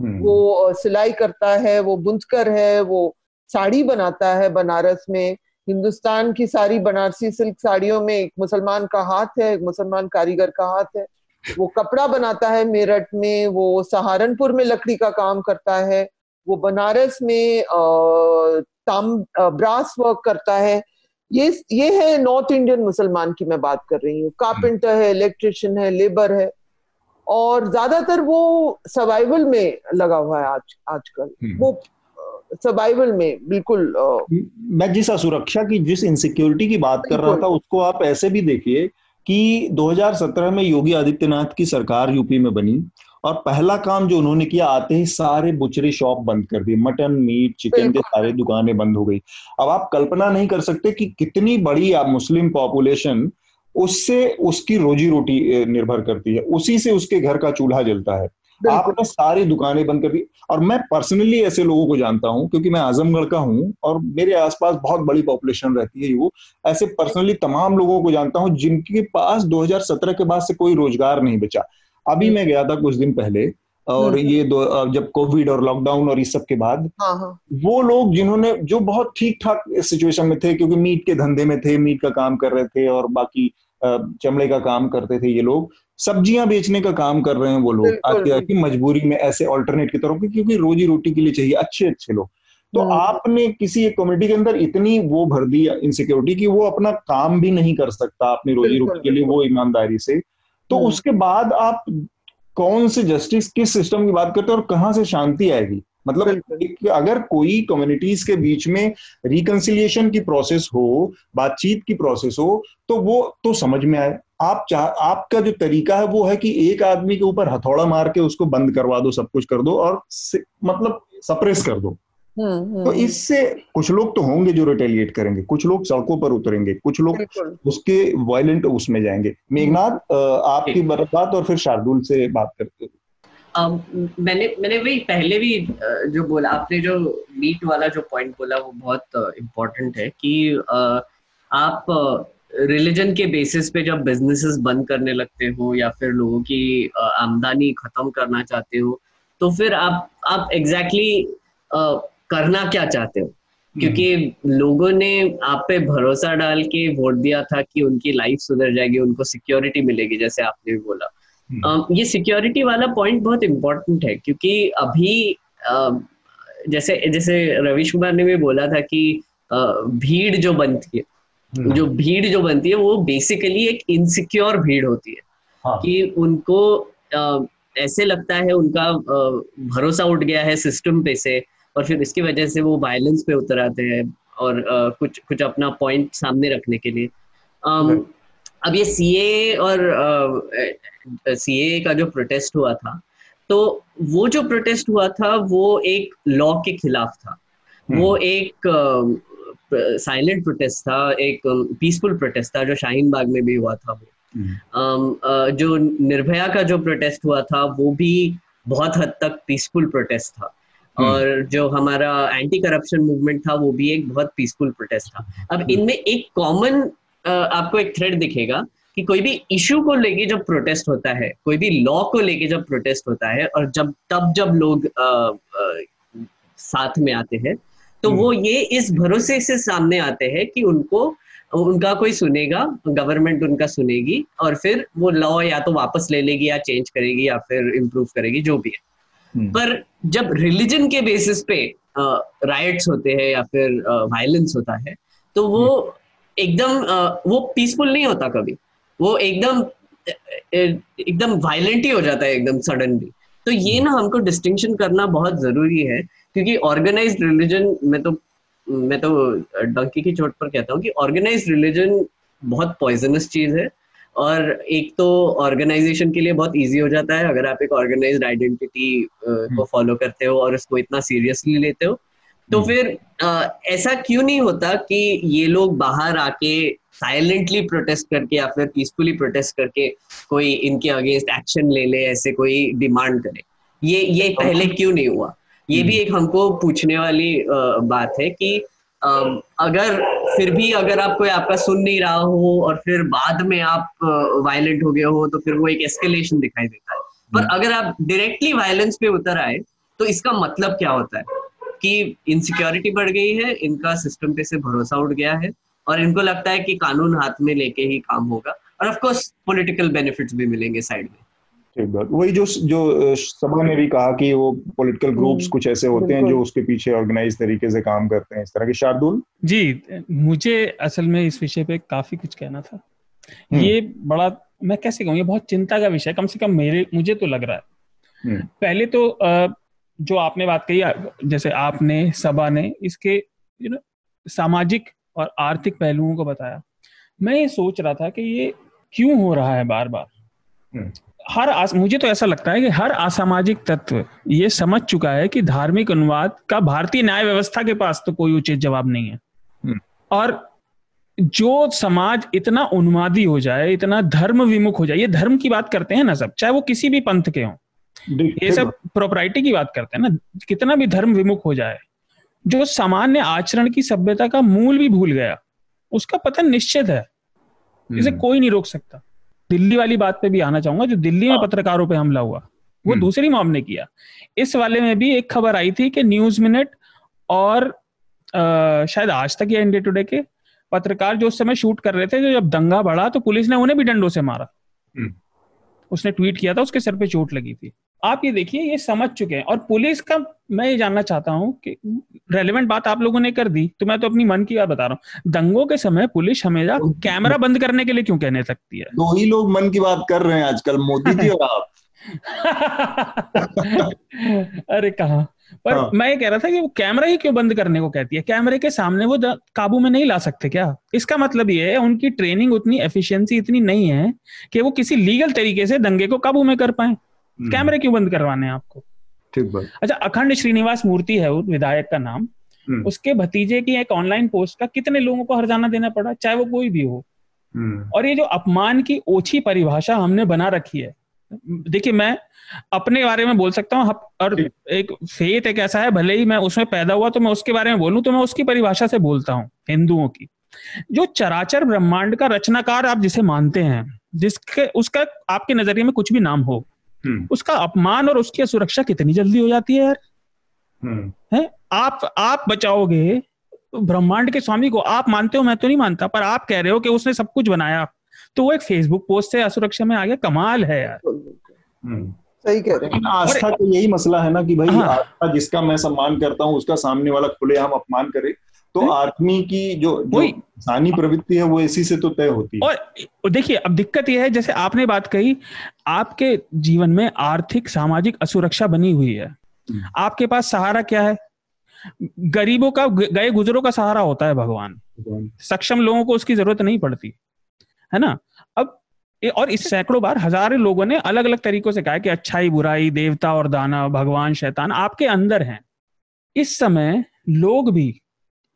हम्म। वो सिलाई करता है वो बुंदकर है वो साड़ी बनाता है बनारस में हिंदुस्तान की सारी बनारसी सिल्क साड़ियों में एक मुसलमान का हाथ है एक मुसलमान कारीगर का हाथ है। वो कपड़ा बनाता है मेरठ में वो सहारनपुर में लकड़ी का काम करता है वो बनारस में ताम ब्रास वर्क करता है। ये ये है नॉर्थ इंडियन मुसलमान की मैं बात कर रही हूँ। कारपेंटर है इलेक्ट्रिशियन है लेबर है और ज़्यादातर वो सर्वाइवल में लगा हुआ है आज आजकल। हम्म। वो सर्वाइवल में बिल्कुल मैं जिस असुरक्षा की जिस इनसिक्योरिटी की बात कर रहा था उसको आप ऐसे भी देखिए कि 2017 में योगी आदित्यनाथ की सरकार यूपी में बनी और पहला काम जो उन्होंने किया आते ही सारे बुचरी शॉप बंद कर दिए। मटन मीट चिकन के सारे दुकानें बंद हो गई। अब आप कल्पना नहीं कर सकते कि कितनी बड़ी आप मुस्लिम पॉपुलेशन उससे उसकी रोजी रोटी निर्भर करती है। उसी से उसके घर का चूल्हा जलता है। आपने सारी दुकानें बंद कर दी और मैं पर्सनली ऐसे लोगों को जानता हूँ क्योंकि मैं आजमगढ़ का हूँ और मेरे आसपास बहुत बड़ी पॉपुलेशन रहती है वो ऐसे पर्सनली तमाम लोगों को जानता हूँ जिनके पास 2017 के बाद से कोई रोज़गार नहीं बचा अभी मैं गया था कुछ दिन पहले और हम्म। ये दो जब कोविड और लॉकडाउन और इस सब के बाद हाँ, हाँ। वो लोग जिन्होंने जो बहुत ठीक ठाक सिचुएशन में थे क्योंकि मीट के धंधे में थे मीट का काम कर रहे थे और बाकी चमड़े का काम करते थे ये लोग सब्ज़ियाँ बेचने का काम कर रहे हैं वो लोग आते आके मजबूरी में ऐसे ऑल्टरनेट की तरफ़ क्योंकि रोजी रोटी के लिए चाहिए अच्छे अच्छे लोग। तो हम्म। आपने किसी एक कम्युनिटी के अंदर इतनी वो भर दी इनसिक्योरिटी कि वो अपना काम भी नहीं कर सकता अपनी रोजी रोटी के लिए वो ईमानदारी से। तो हम्म। उसके बाद आप कौन से जस्टिस किस सिस्टम की बात करते हैं और कहाँ से शांति आएगी? मतलब अगर कोई कम्युनिटीज के बीच में रिकंसिलिएशन की प्रोसेस हो बातचीत की प्रोसेस हो तो वो तो समझ में आए। आप चाह आपका जो तरीका है वो है कि एक आदमी के ऊपर हथौड़ा मार के उसको बंद करवा दो सब कुछ कर दो और मतलब सप्रेस कर दो। हम्म, तो हम्म। इससे कुछ लोग तो होंगे जो रिटेलिएट करेंगे कुछ लोग सड़कों पर उतरेंगे कुछ लोग उसके वायलेंट उसमें जाएँगे। मेघनाथ आपकी बात और फिर शार्दुल से बात करते Um, मैंने मैंने वही पहले भी जो बोला आपने जो मीट वाला जो पॉइंट बोला वो बहुत इम्पोर्टेंट है कि आप रिलीजन के बेसिस पे जब बिजनेसेस बंद करने लगते हो या फिर लोगों की आमदनी खत्म करना चाहते हो तो फिर आप आप एग्जैक्टली exactly, करना क्या चाहते हो क्योंकि लोगों ने आप पे भरोसा डाल के वोट दिया था कि उनकी लाइफ सुधर जाएगी उनको सिक्योरिटी मिलेगी जैसे आपने भी बोला हम्म। ये सिक्योरिटी वाला पॉइंट बहुत इम्पोर्टेंट है क्योंकि अभी जैसे जैसे रविश कुमार ने भी बोला था कि भीड़ जो बनती है हम्म। जो भीड़ जो बनती है वो बेसिकली एक इनसिक्योर भीड़ होती है हाँ. कि उनको ऐसे लगता है उनका भरोसा उठ गया है सिस्टम पे से और फिर इसकी वजह से वो वायलेंस पे उतर आते हैं और कुछ कुछ अपना पॉइंट सामने रखने के लिए अब ये सीए और सीए का जो प्रोटेस्ट हुआ था तो वो जो प्रोटेस्ट हुआ था वो एक लॉ के खिलाफ था हम्म। वो एक साइलेंट प्रोटेस्ट था एक पीसफुल प्रोटेस्ट था जो शाहीन बाग में भी हुआ था वो हम्म। जो निर्भया का जो प्रोटेस्ट हुआ था वो भी बहुत हद तक पीसफुल प्रोटेस्ट था हम्म। और जो हमारा एंटी करप्शन मूवमेंट था वो भी एक बहुत पीसफुल प्रोटेस्ट था अब हम्म। इनमें एक कॉमन आपको एक थ्रेड दिखेगा कि कोई भी इशू को लेके जब प्रोटेस्ट होता है कोई भी लॉ को लेके जब प्रोटेस्ट होता है और जब तब जब लोग आ, आ, साथ में आते हैं तो वो ये इस भरोसे से सामने आते हैं कि उनको उनका कोई सुनेगा गवर्नमेंट उनका सुनेगी और फिर वो लॉ या तो वापस ले लेगी या चेंज करेगी या फिर इम्प्रूव करेगी जो भी है हम्म। पर जब रिलीजन के बेसिस पे राइट्स होते हैं या फिर वायलेंस होता है तो वो हम्म। एकदम वो पीसफुल नहीं होता कभी। वो एकदम एकदम वायलेंट ही हो जाता है एकदम सडनली तो ये ना हमको डिस्टिंक्शन करना बहुत ज़रूरी है क्योंकि ऑर्गेनाइज रिलीजन में तो मैं तो डंकी की चोट पर कहता हूँ कि ऑर्गेनाइज रिलीजन बहुत पॉइजनस चीज़ है। और एक तो ऑर्गेनाइजेशन के लिए बहुत इजी हो जाता है अगर आप एक ऑर्गेनाइज्ड आइडेंटिटी को फॉलो हम्म। करते हो और इसको इतना सीरियसली लेते हो तो हम्म। फिर आ, ऐसा क्यों नहीं होता कि ये लोग बाहर आके साइलेंटली प्रोटेस्ट करके या फिर पीसफुली प्रोटेस्ट करके कोई इनके अगेंस्ट एक्शन ले ले ऐसे कोई डिमांड करे ये ये पहले क्यों नहीं हुआ ये भी हम्म। एक हमको पूछने वाली आ, बात है कि आ, अगर फिर भी अगर आप कोई आपका सुन नहीं रहा हो और फिर बाद में आप वायलेंट हो गए हो तो फिर वो एक एस्केलेशन दिखाई देता है पर हम्म। अगर आप डायरेक्टली वायलेंस पे उतर आए तो इसका मतलब क्या होता है कि इनसिक्योरिटी बढ़ गई है इनका सिस्टम पे से भरोसा उठ गया है और इनको लगता है कि कानून हाथ में लेके ही काम होगा और ऑफ़ कोर्स पॉलिटिकल बेनिफिट्स भी मिलेंगे साइड में। ठीक बात। वही जो जो सभा ने भी कहा कि वो पॉलिटिकल ग्रुप्स कुछ ऐसे होते हैं जो उसके पीछे ऑर्गेनाइज तरीके से काम करते हैं इस तरह के। शार्दुल? जी मुझे असल में इस विषय पे काफ़ी कुछ कहना था। हम्म। ये बड़ा मैं कैसे कहूँ ये बहुत चिंता का विषय कम से कम मेरे मुझे तो लग रहा है। हम्म। पहले तो जो आपने बात कही जैसे आपने सभा ने इसके यू नो सामाजिक और आर्थिक पहलुओं को बताया मैं ये सोच रहा था कि ये क्यों हो रहा है बार बार हम्म। हर आस, मुझे तो ऐसा लगता है कि हर असामाजिक तत्व ये समझ चुका है कि धार्मिक अनुवाद का भारतीय न्याय व्यवस्था के पास तो कोई उचित जवाब नहीं है हम्म। और जो समाज इतना उन्मादी हो जाए इतना धर्म विमुख हो जाए ये धर्म की बात करते हैं ना सब चाहे वो किसी भी पंथ के हों ये सब प्रोपराइटी की बात करते हैं ना कितना भी धर्म विमुख हो जाए जो सामान्य आचरण की सभ्यता का मूल भी भूल गया उसका पतन निश्चित है इसे हम्म। कोई नहीं रोक सकता दिल्ली वाली बात पे भी आना चाहूँगा जो दिल्ली में हाँ। पत्रकारों पे हमला हुआ वो हम्म। दूसरी मॉम ने किया इस वाले में भी एक खबर आई थी कि न्यूज़ मिनट और आ, शायद आज तक या इंडिया टुडे के पत्रकार जो उस समय शूट कर रहे थे जो जब दंगा बढ़ा तो पुलिस ने उन्हें भी डंडों से मारा हम्म। उसने ट्वीट किया था उसके सर पे चोट लगी थी। आप ये देखिए ये समझ चुके हैं। और पुलिस का मैं ये जानना चाहता हूँ कि रेलिवेंट बात आप लोगों ने कर दी तो मैं तो अपनी मन की बात बता रहा हूँ। दंगों के समय पुलिस हमेशा कैमरा बंद करने के लिए क्यों कहने सकती है? दो ही लोग मन की बात कर रहे हैं आजकल मोदी जी और आप। अरे कहा? पर हाँ। मैं ये कह रहा था कि वो कैमरा ही क्यों बंद करने को कहती है कैमरे के सामने वो काबू में नहीं ला सकते क्या इसका मतलब ये है उनकी ट्रेनिंग उतनी एफिशिएंसी इतनी नहीं है कि वो किसी लीगल तरीके से दंगे को काबू में कर पाए हम्म। कैमरे क्यों बंद करवाने हैं आपको ठीक बात अच्छा अखंड श्रीनिवास मूर्ति है विधायक का नाम हम्म। उसके भतीजे की एक ऑनलाइन पोस्ट का कितने लोगों को हरजाना देना पड़ा चाहे वो कोई भी हो हम्म। और ये जो अपमान की ओछी परिभाषा हमने बना रखी है देखिए मैं अपने बारे में बोल सकता हूँ और एक फेथ एक ऐसा है भले ही मैं उसमें पैदा हुआ तो मैं उसके बारे में बोलूँ तो मैं उसकी परिभाषा से बोलता हूँ हिंदुओं की। जो चराचर ब्रह्मांड का रचनाकार आप जिसे मानते हैं जिसके उसका आपके नज़रिए में कुछ भी नाम हो हम्म। उसका अपमान और उसकी सुरक्षा कितनी जल्दी हो जाती है यार? हम्म। है? आप आप बचाओगे ब्रह्मांड के स्वामी को आप मानते हो मैं तो नहीं मानता पर आप कह रहे हो कि उसने सब कुछ बनाया। तो वो एक फेसबुक पोस्ट से असुरक्षा में आ गया। कमाल है यार। हम्म। सही कह रहे हैं। आस्था का यही मसला है ना कि भाई हाँ। आस्था जिसका मैं सम्मान करता हूँ उसका सामने वाला खुले हम अपमान करे तो आदमी की जो जो इंसानी प्रवृत्ति है वो इसी से तो तय होती है। और देखिए अब दिक्कत यह है जैसे आपने बात कही आपके जीवन में आर्थिक सामाजिक असुरक्षा बनी हुई है। हम्म। आपके पास सहारा क्या है? गरीबों का गए गुजरों का सहारा होता है भगवान। सक्षम लोगों को उसकी ज़रूरत नहीं पड़ती। है ना अब और इस सैकड़ों बार हज़ारों लोगों ने अलग अलग तरीकों से कहा कि अच्छाई बुराई देवता और दाना भगवान शैतान आपके अंदर हैं इस समय लोग भी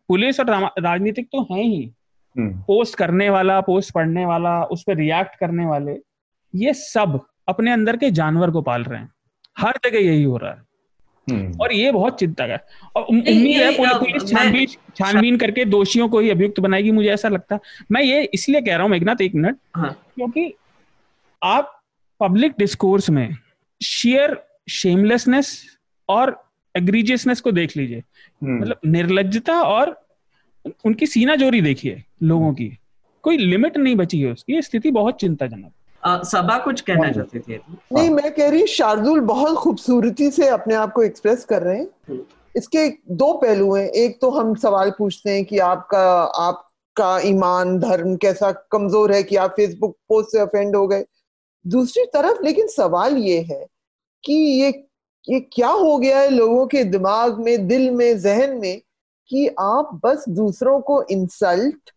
पुलिस और राजनीतिक तो हैं ही पोस्ट हम्म। करने वाला पोस्ट पढ़ने वाला उस पर रिएक्ट करने वाले ये सब अपने अंदर के जानवर को पाल रहे हैं हर जगह यही हो रहा है। और ये बहुत चिंता है। और उम्मीद है पुलिस छानबीन छानबीन करके दोषियों को ही अभियुक्त बनाएगी मुझे ऐसा लगता है। मैं ये इसलिए कह रहा हूँ मेघनाथ एक मिनट हाँ। क्योंकि आप पब्लिक डिस्कोर्स में शेयर शेमलेसनेस और एग्रीजियसनेस को देख लीजिए। हम्म। मतलब निर्लजता और उनकी सीना जोरी देखिए लोगों की। कोई लिमिट नहीं बची है उसकी। स्थिति बहुत चिंताजनक सभा कुछ कहना हाँ। चाहती थी नहीं मैं कह रही शार्दुल बहुत खूबसूरती से अपने आप को एक्सप्रेस कर रहे हैं हम्म। इसके दो पहलू हैं एक तो हम सवाल पूछते हैं कि आपका आपका ईमान धर्म कैसा कमज़ोर है कि आप फेसबुक पोस्ट से अफेंड हो गए दूसरी तरफ़ लेकिन सवाल ये है कि ये ये क्या हो गया है लोगों के दिमाग में दिल में जहन में कि आप बस दूसरों को इंसल्ट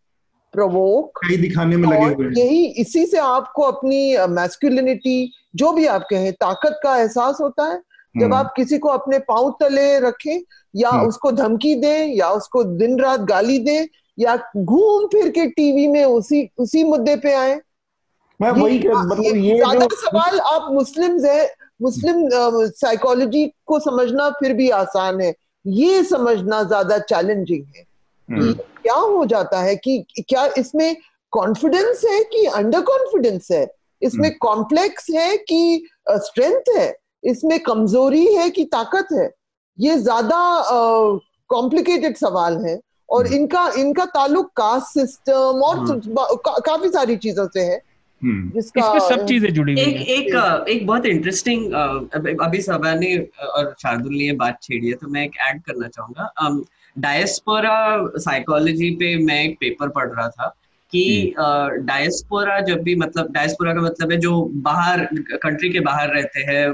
प्रोवोक दिखाने में लगे हुए यही इसी से आपको अपनी मैस्कुलिनिटी जो भी आप कहें ताकत का एहसास होता है जब हम्म। आप किसी को अपने पाँव तले रखें या हम्म। उसको धमकी दें या उसको दिन रात गाली दें या घूम फिर के टीवी में उसी उसी मुद्दे पे आए मैं वही मतलब ये ज़्यादा सवाल आप मुस्लिम है मुस्लिम साइकोलॉजी को समझना फिर भी आसान है ये समझना ज़्यादा चैलेंजिंग है। क्या हो जाता है कि क्या इसमें कॉन्फिडेंस है कि अंडर कॉन्फिडेंस है? इसमें कॉम्प्लेक्स हम्म। है कि स्ट्रेंथ है? इसमें कमज़ोरी है कि ताकत है? ये ज़्यादा कॉम्प्लिकेटेड सवाल है और हम्म। इनका इनका ताल्लुक कास्ट सिस्टम और का, काफ़ी सारी चीज़ों से है। हम्म। जिसका सब चीज़ें जुड़ी हुई एक एक एक बहुत इंटरेस्टिंग अभी सभा ने और शार्दुल ने बात छेड़ी है तो मैं एक ऐड करना चाहूँगा। डायस्पोरा साइकोलॉजी पे मैं एक पेपर पढ़ रहा था कि डायस्पोरा हम्म। जब भी मतलब डायस्पोरा का मतलब है जो बाहर कंट्री के बाहर रहते हैं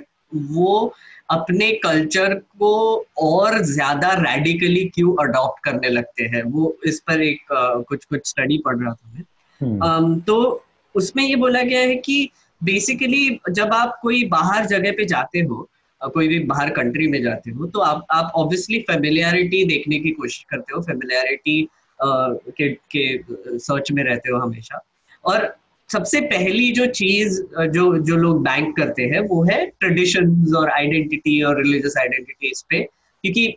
वो अपने कल्चर को और ज़्यादा रेडिकली क्यों अडॉप्ट करने लगते हैं वो इस पर एक uh, कुछ कुछ स्टडी पढ़ रहा था मैं हम्म। तो उसमें ये बोला गया है कि बेसिकली जब आप कोई बाहर जगह पे जाते हो कोई भी बाहर कंट्री में जाते हो तो आप आप ऑब्वियसली फेमिलियरिटी देखने की कोशिश करते हो फेमिलियरिटी के के सर्च में रहते हो हमेशा। और सबसे पहली जो चीज़ जो जो लोग बैंक करते हैं, वो है ट्रेडिशन और आइडेंटिटी और रिलीजियस आइडेंटिटी इस पे। क्योंकि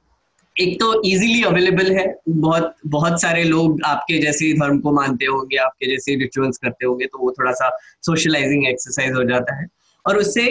एक तो इजीली अवेलेबल है, बहुत बहुत सारे लोग आपके जैसे धर्म को मानते होंगे, आपके जैसे रिचुअल्स करते होंगे तो वो थोड़ा सा सोशलाइजिंग एक्सरसाइज हो जाता है। और उससे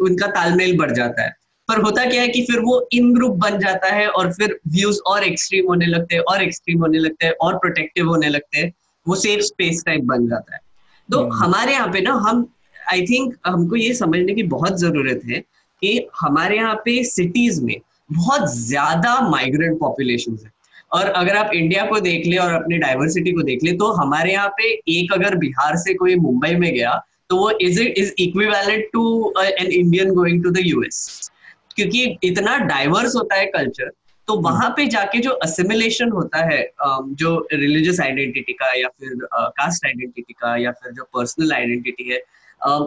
उनका तालमेल बढ़ जाता है। पर होता क्या है कि फिर वो इन ग्रुप बन जाता है और फिर व्यूज़ और एक्सट्रीम होने लगते हैं और एक्सट्रीम होने लगते हैं और प्रोटेक्टिव होने लगते हैं वो सेफ़ स्पेस टाइप बन जाता है। तो hmm. हमारे यहाँ पे ना हम आई थिंक हमको ये समझने की बहुत ज़रूरत है कि हमारे यहाँ पे सिटीज़ में बहुत ज़्यादा माइग्रेंट पॉपुलेशन है। और अगर आप इंडिया को देख ले और अपनी डाइवर्सिटी को देख ले तो हमारे यहाँ पे एक अगर बिहार से कोई मुंबई में गया तो वो is it is equivalent to an Indian going to the US क्योंकि इतना डाइवर्स होता है कल्चर तो hmm. वहाँ पे जाके जो असिमिलेशन होता है um, जो रिलीजियस आइडेंटिटी का या फिर कास्ट uh, आइडेंटिटी का या फिर जो पर्सनल आइडेंटिटी है um,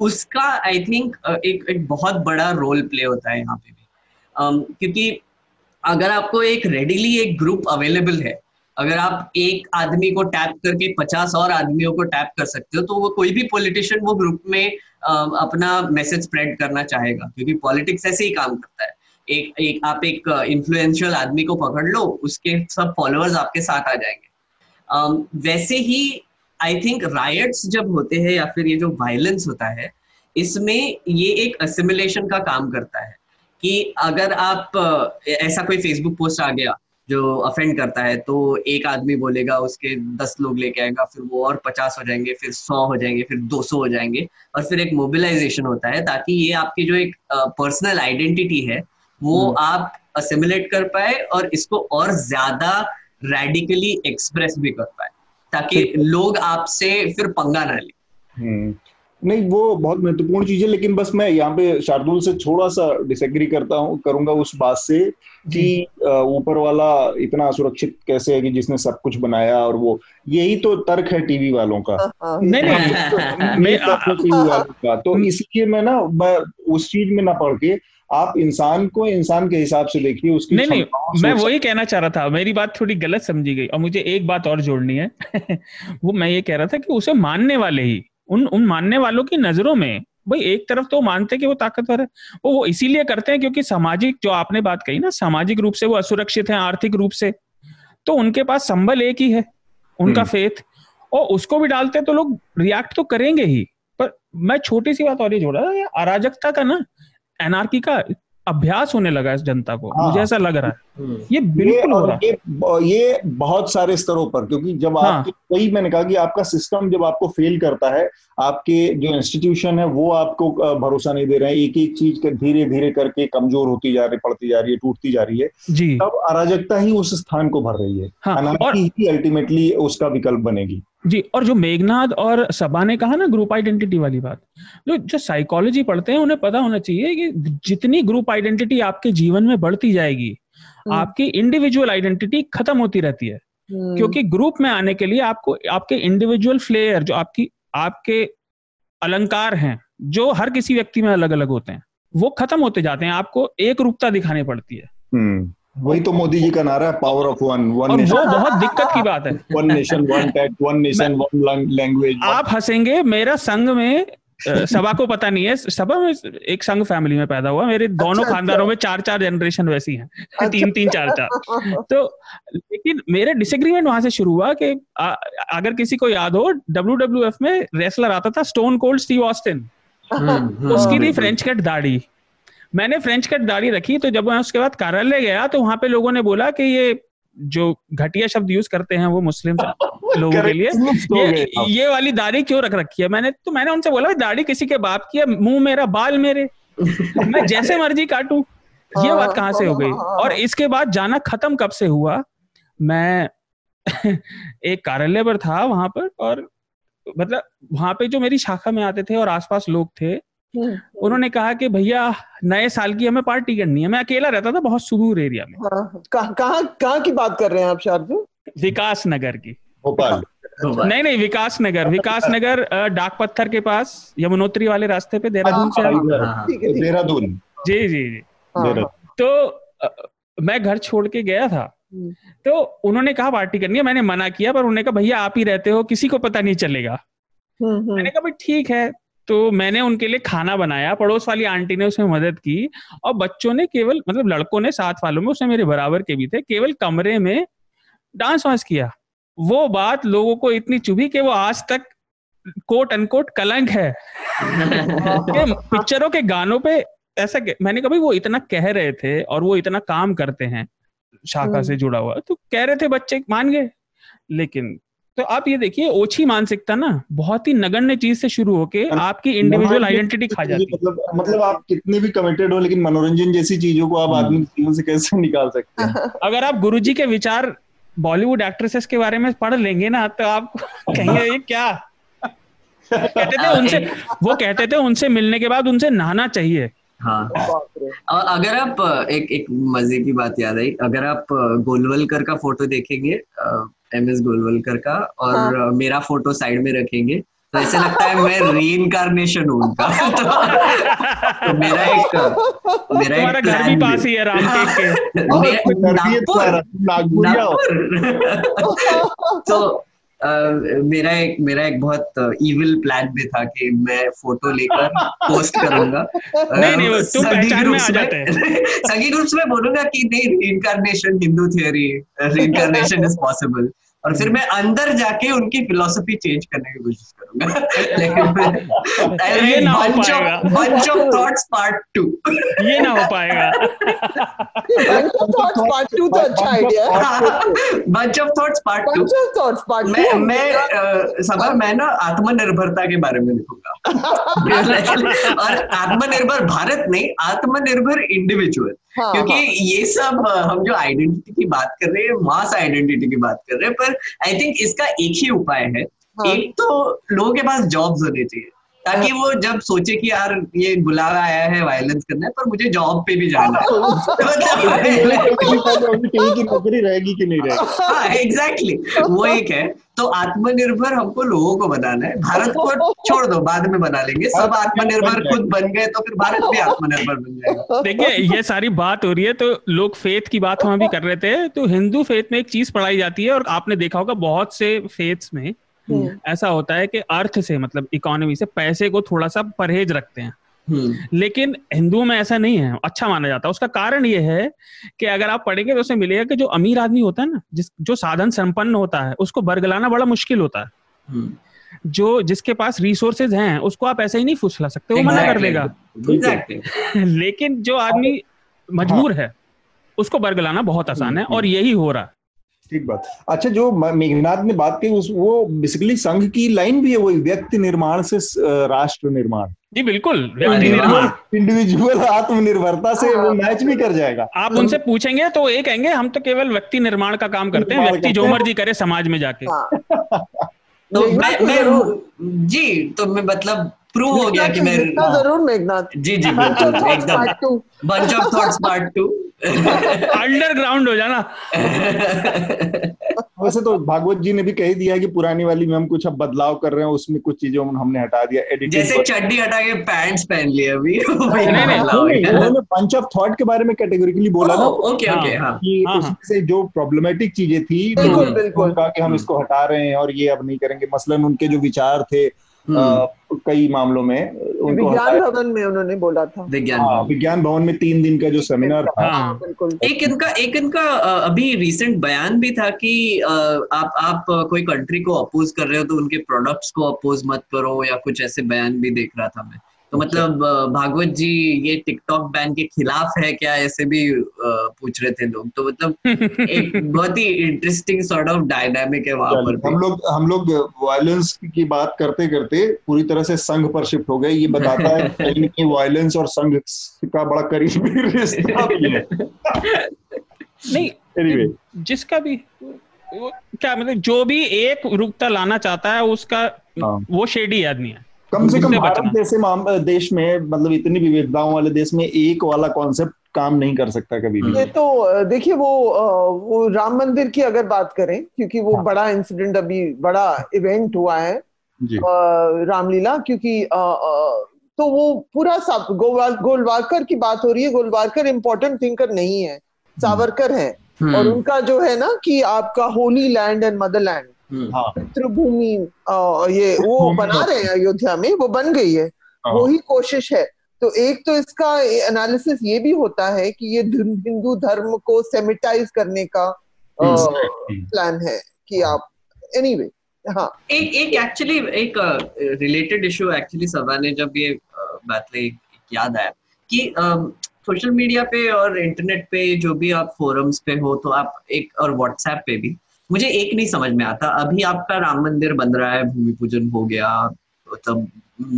उसका आई थिंक uh, एक एक बहुत बड़ा रोल प्ले होता है यहाँ पे भी um, क्योंकि अगर आपको एक रेडीली एक ग्रुप अवेलेबल है अगर आप एक आदमी को टैप करके पचास और आदमियों को टैप कर सकते हो तो वो कोई भी पॉलिटिशियन वो ग्रुप में अपना मैसेज स्प्रेड करना चाहेगा, क्योंकि पॉलिटिक्स ऐसे ही काम करता है। एक एक, आप एक इन्फ्लुएंशियल आदमी को पकड़ लो, उसके सब फॉलोअर्स आपके साथ आ जाएँगे। वैसे ही आई थिंक रायट्स जब होते हैं या फिर ये जो वायलेंस होता है, इसमें ये एक असिमुलेशन का काम करता है कि अगर आप ऐसा कोई फेसबुक पोस्ट आ गया जो अफेंड करता है तो एक आदमी बोलेगा उसके दस लोग लेके आएगा फिर वो और पचास हो जाएँगे फिर सौ हो जाएँगे फिर दो सौ हो जाएँगे और फिर एक मोबिलाइजेशन होता है ताकि ये आपकी जो एक पर्सनल uh, आइडेंटिटी है वो हम्म। आप असिमुलेट कर पाए और इसको और ज़्यादा रेडिकली एक्सप्रेस भी कर पाए ताकि लोग आपसे फिर पंगा ना ले हम्म। नहीं वो बहुत महत्वपूर्ण चीज़ है लेकिन बस मैं यहाँ पे शार्दुल से थोड़ा सा डिसएग्री करता हूँ करूँगा उस बात से कि ऊपर वाला इतना सुरक्षित कैसे है कि जिसने सब कुछ बनाया और वो यही तो तर्क है टीवी वालों का। हाँ, हाँ। नहीं नहीं टीवी वालों का तो हम्म। इसलिए मैं ना मैं उस चीज़ में ना पढ़ के आप इंसान को इंसान के हिसाब से देखिए उसकी नहीं नहीं मैं वही कहना चाह रहा था मेरी बात थोड़ी गलत समझी गई और मुझे एक बात और जोड़नी है। वो मैं ये कह रहा था कि उसे मानने वाले ही उन उन मानने वालों की नज़रों में भाई एक तरफ़ तो मानते कि वो ताकतवर है वो वो इसीलिए करते हैं क्योंकि सामाजिक जो आपने बात कही ना सामाजिक रूप से वो असुरक्षित है आर्थिक रूप से तो उनके पास संबल एक ही है उनका फेथ हम्म। और उसको भी डालते हैं तो लोग रिएक्ट तो करेंगे ही पर मैं छोटी सी बात और ये जोड़ा अराजकता का ना एनआरकी का अभ्यास होने लगा इस जनता को। हाँ, मुझे ऐसा लग रहा है। हम्म। ये बिल्कुल हो रहा ये, ये बहुत सारे स्तरों पर क्योंकि जब हाँ, आप वही मैंने कहा कि आपका सिस्टम जब आपको फेल करता है आपके जो इंस्टीट्यूशन है वो आपको भरोसा नहीं दे रहे हैं। एक एक चीज़ धीरे धीरे करके कमज़ोर होती जा रही पड़ती जा रही है टूटती जा रही है। जी। तब अराजकता ही उस स्थान को भर रही है। हाँ, और ही अल्टीमेटली उसका विकल्प बनेगी। जी और जो मेघनाथ और सबा ने कहा ना ग्रुप आइडेंटिटी वाली बात जो जो साइकोलॉजी पढ़ते हैं उन्हें पता होना चाहिए कि जितनी ग्रुप आइडेंटिटी आपके जीवन में बढ़ती जाएगी हम्म। आपकी इंडिविजुअल आइडेंटिटी खत्म होती रहती है हम्म। क्योंकि ग्रुप में आने के लिए आपको आपके इंडिविजुअल फ्लेयर जो आपकी आपके अलंकार हैं जो हर किसी व्यक्ति में अलग अलग होते हैं वो खत्म होते जाते हैं आपको एक रूपता दिखानी पड़ती है हम्म। वही तो मोदी जी का नारा है power of one one nation वो बहुत दिक्कत की बात है। One nation one tax one nation one language आप हंसेंगे मेरा संघ में सभा को पता नहीं है सभा में एक संघ फैमिली में पैदा हुआ मेरे अच्छा, दोनों अच्छा, खानदानों में चार चार जनरेशन वैसी हैं। अच्छा, तीन तीन चार चार। तो लेकिन मेरे डिसएग्रीमेंट वहाँ से शुरू हुआ कि आ, अगर किसी को याद हो डब्ल्यू डब्ल्यू एफ़ में रेसलर आता था स्टोन कोल्ड स्टीव ऑस्टिन उसकी थी फ्रेंच कट दाढ़ी। मैंने फ्रेंच कट दाढ़ी रखी तो जब मैं उसके बाद कार्यालय गया तो वहाँ पे लोगों ने बोला कि ये जो घटिया शब्द यूज़ करते हैं वो मुस्लिम लोगों के लिए ये, ये वाली दाढ़ी क्यों रख रखी है? मैंने तो मैंने उनसे बोला दाढ़ी किसी के बाप की है मुँह मेरा बाल मेरे। मैं जैसे मर्ज़ी काटू। ये बात कहाँ से हो गई? और इसके बाद जाना खत्म कब से हुआ? मैं एक कार्यालय पर था वहाँ पर और मतलब वहाँ पे जो मेरी शाखा में आते थे और आसपास लोग थे। उन्होंने कहा कि भैया नए साल की हमें पार्टी करनी है। मैं अकेला रहता था बहुत सुदूर एरिया में। हाँ, कहाँ कहाँ की बात कर रहे हैं आप शार्दुल विकास नगर की। भोपाल। नहीं नहीं विकास नगर। विकास नगर डाक पत्थर के पास यमुनोत्री वाले रास्ते पे देहरादून से हाँ, हाँ, देहरादून। जी जी जी। तो मैं घर छोड़ के गया था। हम्म। तो उन्होंने कहा पार्टी करनी है। मैंने मना किया पर उन्होंने कहा भैया आप ही रहते हो किसी को पता नहीं चलेगा। मैंने कहा भाई ठीक है तो मैंने उनके लिए खाना बनाया पड़ोस वाली आंटी ने उसमें मदद की और बच्चों ने केवल मतलब लड़कों ने साथ वालों में उसमें मेरे बराबर के भी थे केवल कमरे में डांस वांस किया। वो बात लोगों को इतनी चुभी कि वो आज तक कोट अनकोट कलंक है। पिक्चरों के गानों पे ऐसा मैंने कभी वो इतना कह रहे थे और वो इतना काम करते हैं शाखा से हम्म। जुड़ा हुआ। तो कह रहे थे बच्चे मान गए। लेकिन तो आप ये देखिए ओछी मानसिकता ना बहुत ही नगण्य चीज़ से शुरू होके आपकी इंडिविजुअल आइडेंटिटी खा जाती है। मतलब मतलब आप कितने भी कमिटेड हो लेकिन मनोरंजन जैसी चीज़ों को आप आदमी जीवन से कैसे निकाल सकते हैं? अगर आप गुरुजी के विचार बॉलीवुड एक्ट्रेसेस के बारे में पढ़ लेंगे ना तो आप कहेंगे ये क्या? कहते थे उनसे वो कहते थे उनसे मिलने के बाद उनसे नहाना चाहिए। हाँ। और अगर आप एक एक मज़े की बात याद आई अगर आप गोलवलकर का फ़ोटो देखेंगे एम एस गोलवलकर का और हाँ. मेरा फ़ोटो साइड में रखेंगे। तो ऐसे लगता है मैं री इनकारनेशन हूँ उनका। तो, तो मेरा एक मेरा एक घर भी पास ही है राम के। नागपुर। नागपुर। तो मेरा एक मेरा एक बहुत इविल प्लान भी था कि मैं फ़ोटो लेकर पोस्ट करूँगा। नहीं नहीं तुम पहचान में आ जाते हैं। सगी ग्रुप्स में बोलूँगा कि नहीं reincarnation Hindu theory reincarnation is possible और फिर मैं अंदर जाके उनकी फिलोसफी चेंज करने की कोशिश करूँगा। ये ना हो पाएगा। Bunch of thoughts part two ये ना हो पाएगा। Of thoughts तो अच्छा idea bunch of thoughts part two of thoughts part two मैं मैं मैं ना आत्मनिर्भरता के बारे में लिखूँगा। और आत्मनिर्भर भारत नहीं आत्मनिर्भर इंडिविजुअल हाँ, क्योंकि हाँ। ये सब हम जो आइडेंटिटी की बात कर रहे हैं मास आइडेंटिटी की बात कर रहे हैं पर आई थिंक इसका एक ही उपाय है हाँ। एक तो लोगों के पास जॉब्स होने चाहिए ताकि वो जब सोचे कि यार ये बुलावा आया है वायलेंस करना है पर मुझे जॉब पे भी जाना है। मतलब नौकरी रहेगी कि नहीं रहेगी? हाँ एग्जैक्टली वो एक है। तो आत्मनिर्भर हमको लोगों को बनाना है। भारत को छोड़ दो बाद में बना लेंगे। सब आत्मनिर्भर खुद बन गए तो फिर भारत भी आत्मनिर्भर बन जाएगा। देखिए ये सारी बात हो रही है तो लोग फेथ की बात हम अभी कर रहे थे। तो हिंदू फेथ में एक चीज़ पढ़ाई जाती है और आपने देखा होगा बहुत से फेथ्स में ऐसा होता है कि अर्थ से मतलब इकोनॉमी से पैसे को थोड़ा सा परहेज रखते हैं। हम्म। लेकिन हिंदुओं में ऐसा नहीं है अच्छा माना जाता है। उसका कारण ये है कि अगर आप पढ़ेंगे तो उसमें मिलेगा कि जो अमीर आदमी होता है ना जिस जो साधन संपन्न होता है उसको बरगलाना बड़ा मुश्किल होता है। हम्म। जो जिसके पास रिसोर्सेज हैं उसको आप ऐसे ही नहीं फुसला सकते वो मना कर. देगा लेकिन जो आदमी मजबूर है। उसको बरगलाना बहुत आसान है और यही हो रहा है। ठीक बात। अच्छा जो मेघनाथ ने बात की उस वो बेसिकली संघ की लाइन भी है वो व्यक्ति निर्माण से राष्ट्र निर्माण। जी बिल्कुल। इंडिविजुअल आत्मनिर्भरता से वो मैच भी कर जाएगा। आप उनसे पूछेंगे तो ये कहेंगे हम तो केवल व्यक्ति निर्माण का काम करते हैं व्यक्ति जो मर्ज़ी करे समाज में जाके। हाँ। तो मैं मैं जी तो मैं मतलब प्रूव हो गया कि मैं ज़रूर मेघनाथ जी जी बिल्कुल एकदम। Bunch of thoughts part two underground हो जाना। वैसे तो भागवत जी ने भी कह दिया कि पुरानी वाली में हम कुछ अब बदलाव कर रहे हैं उसमें कुछ चीज़ों हमने हटा दिया एडिटिंग जैसे चड्डी हटा के पैंट्स पहन लिए अभी। नहीं, नहीं, उन्होंने पंच ऑफ़ थॉट के बारे में कैटेगोरिकली बोला ना। ओके ओके हाँ कि हाँ, से जो प्रॉब्लमेटिक चीज़ें थी बिल्कुल, तो बिल्कुल। कहा कि हम इसको हटा रहे हैं और ये अब नहीं करेंगे। मसलन उनके जो विचार थे कई मामलों में उनको विज्ञान भवन में उन्होंने बोला था। विज्ञान हाँ, विज्ञान भवन में तीन दिन का जो सेमिनार था। हाँ। बिल्कुल। एक इनका एक इनका अभी रिसेंट बयान भी था कि आप आप कोई कंट्री को अपोज कर रहे हो तो उनके प्रोडक्ट्स को अपोज मत करो या कुछ ऐसे बयान भी देख रहा था मैं। तो मतलब भागवत जी ये टिकटॉक बैन के खिलाफ है क्या? ऐसे भी पूछ रहे थे लोग। तो मतलब एक बहुत ही इंटरेस्टिंग सॉर्ट ऑफ़ डायनामिक है वहाँ पर हम लोग हम लोग वायलेंस की बात करते करते पूरी तरह से संघ पर शिफ्ट हो गए। ये बताता है कि वायलेंस और संघ का बड़ा करीबी रिश्ता भी है। नहीं एनीवे जिसका भी क्या मतलब जो भी एक रुकता लाना चाहता है उसका हाँ। वो शेडी आदमी है। कम से कम भारत जैसे देश में मतलब इतनी विविधताओं वाले देश में एक वाला कॉन्सेप्ट काम नहीं कर सकता कभी भी। ये तो देखिए वो वो राम मंदिर की अगर बात करें क्योंकि वो हाँ। बड़ा इंसिडेंट अभी बड़ा इवेंट हुआ है रामलीला क्योंकि अ, अ, तो वो पूरा सब गोवाल गोलवारकर की बात हो रही है। गोलवारकर इम्पोर्टेंट थिंकर नहीं है सावरकर है। हम्म, और उनका जो है ना कि आपका holy land and motherland hmm, हाँ पितृभूमि ये वो बना रहे हैं अयोध्या में वो बन गई है। हाँ। वही कोशिश है। तो एक तो इसका एनालिसिस ये भी होता है कि ये हिंदू धर्म को सेमिटाइज करने का हम्म। प्लान है कि आप एनीवे हाँ। एक एक एक्चुअली एक रिलेटेड इशू एक्चुअली सभा ने जब ये बात याद आया कि सोशल मीडिया पे और इंटरनेट पे जो भी आप फोरम्स पे हो तो आप एक और व्हाट्सएप पे भी मुझे एक नहीं समझ में आता। अभी आपका राम मंदिर बन रहा है भूमि पूजन हो गया मतलब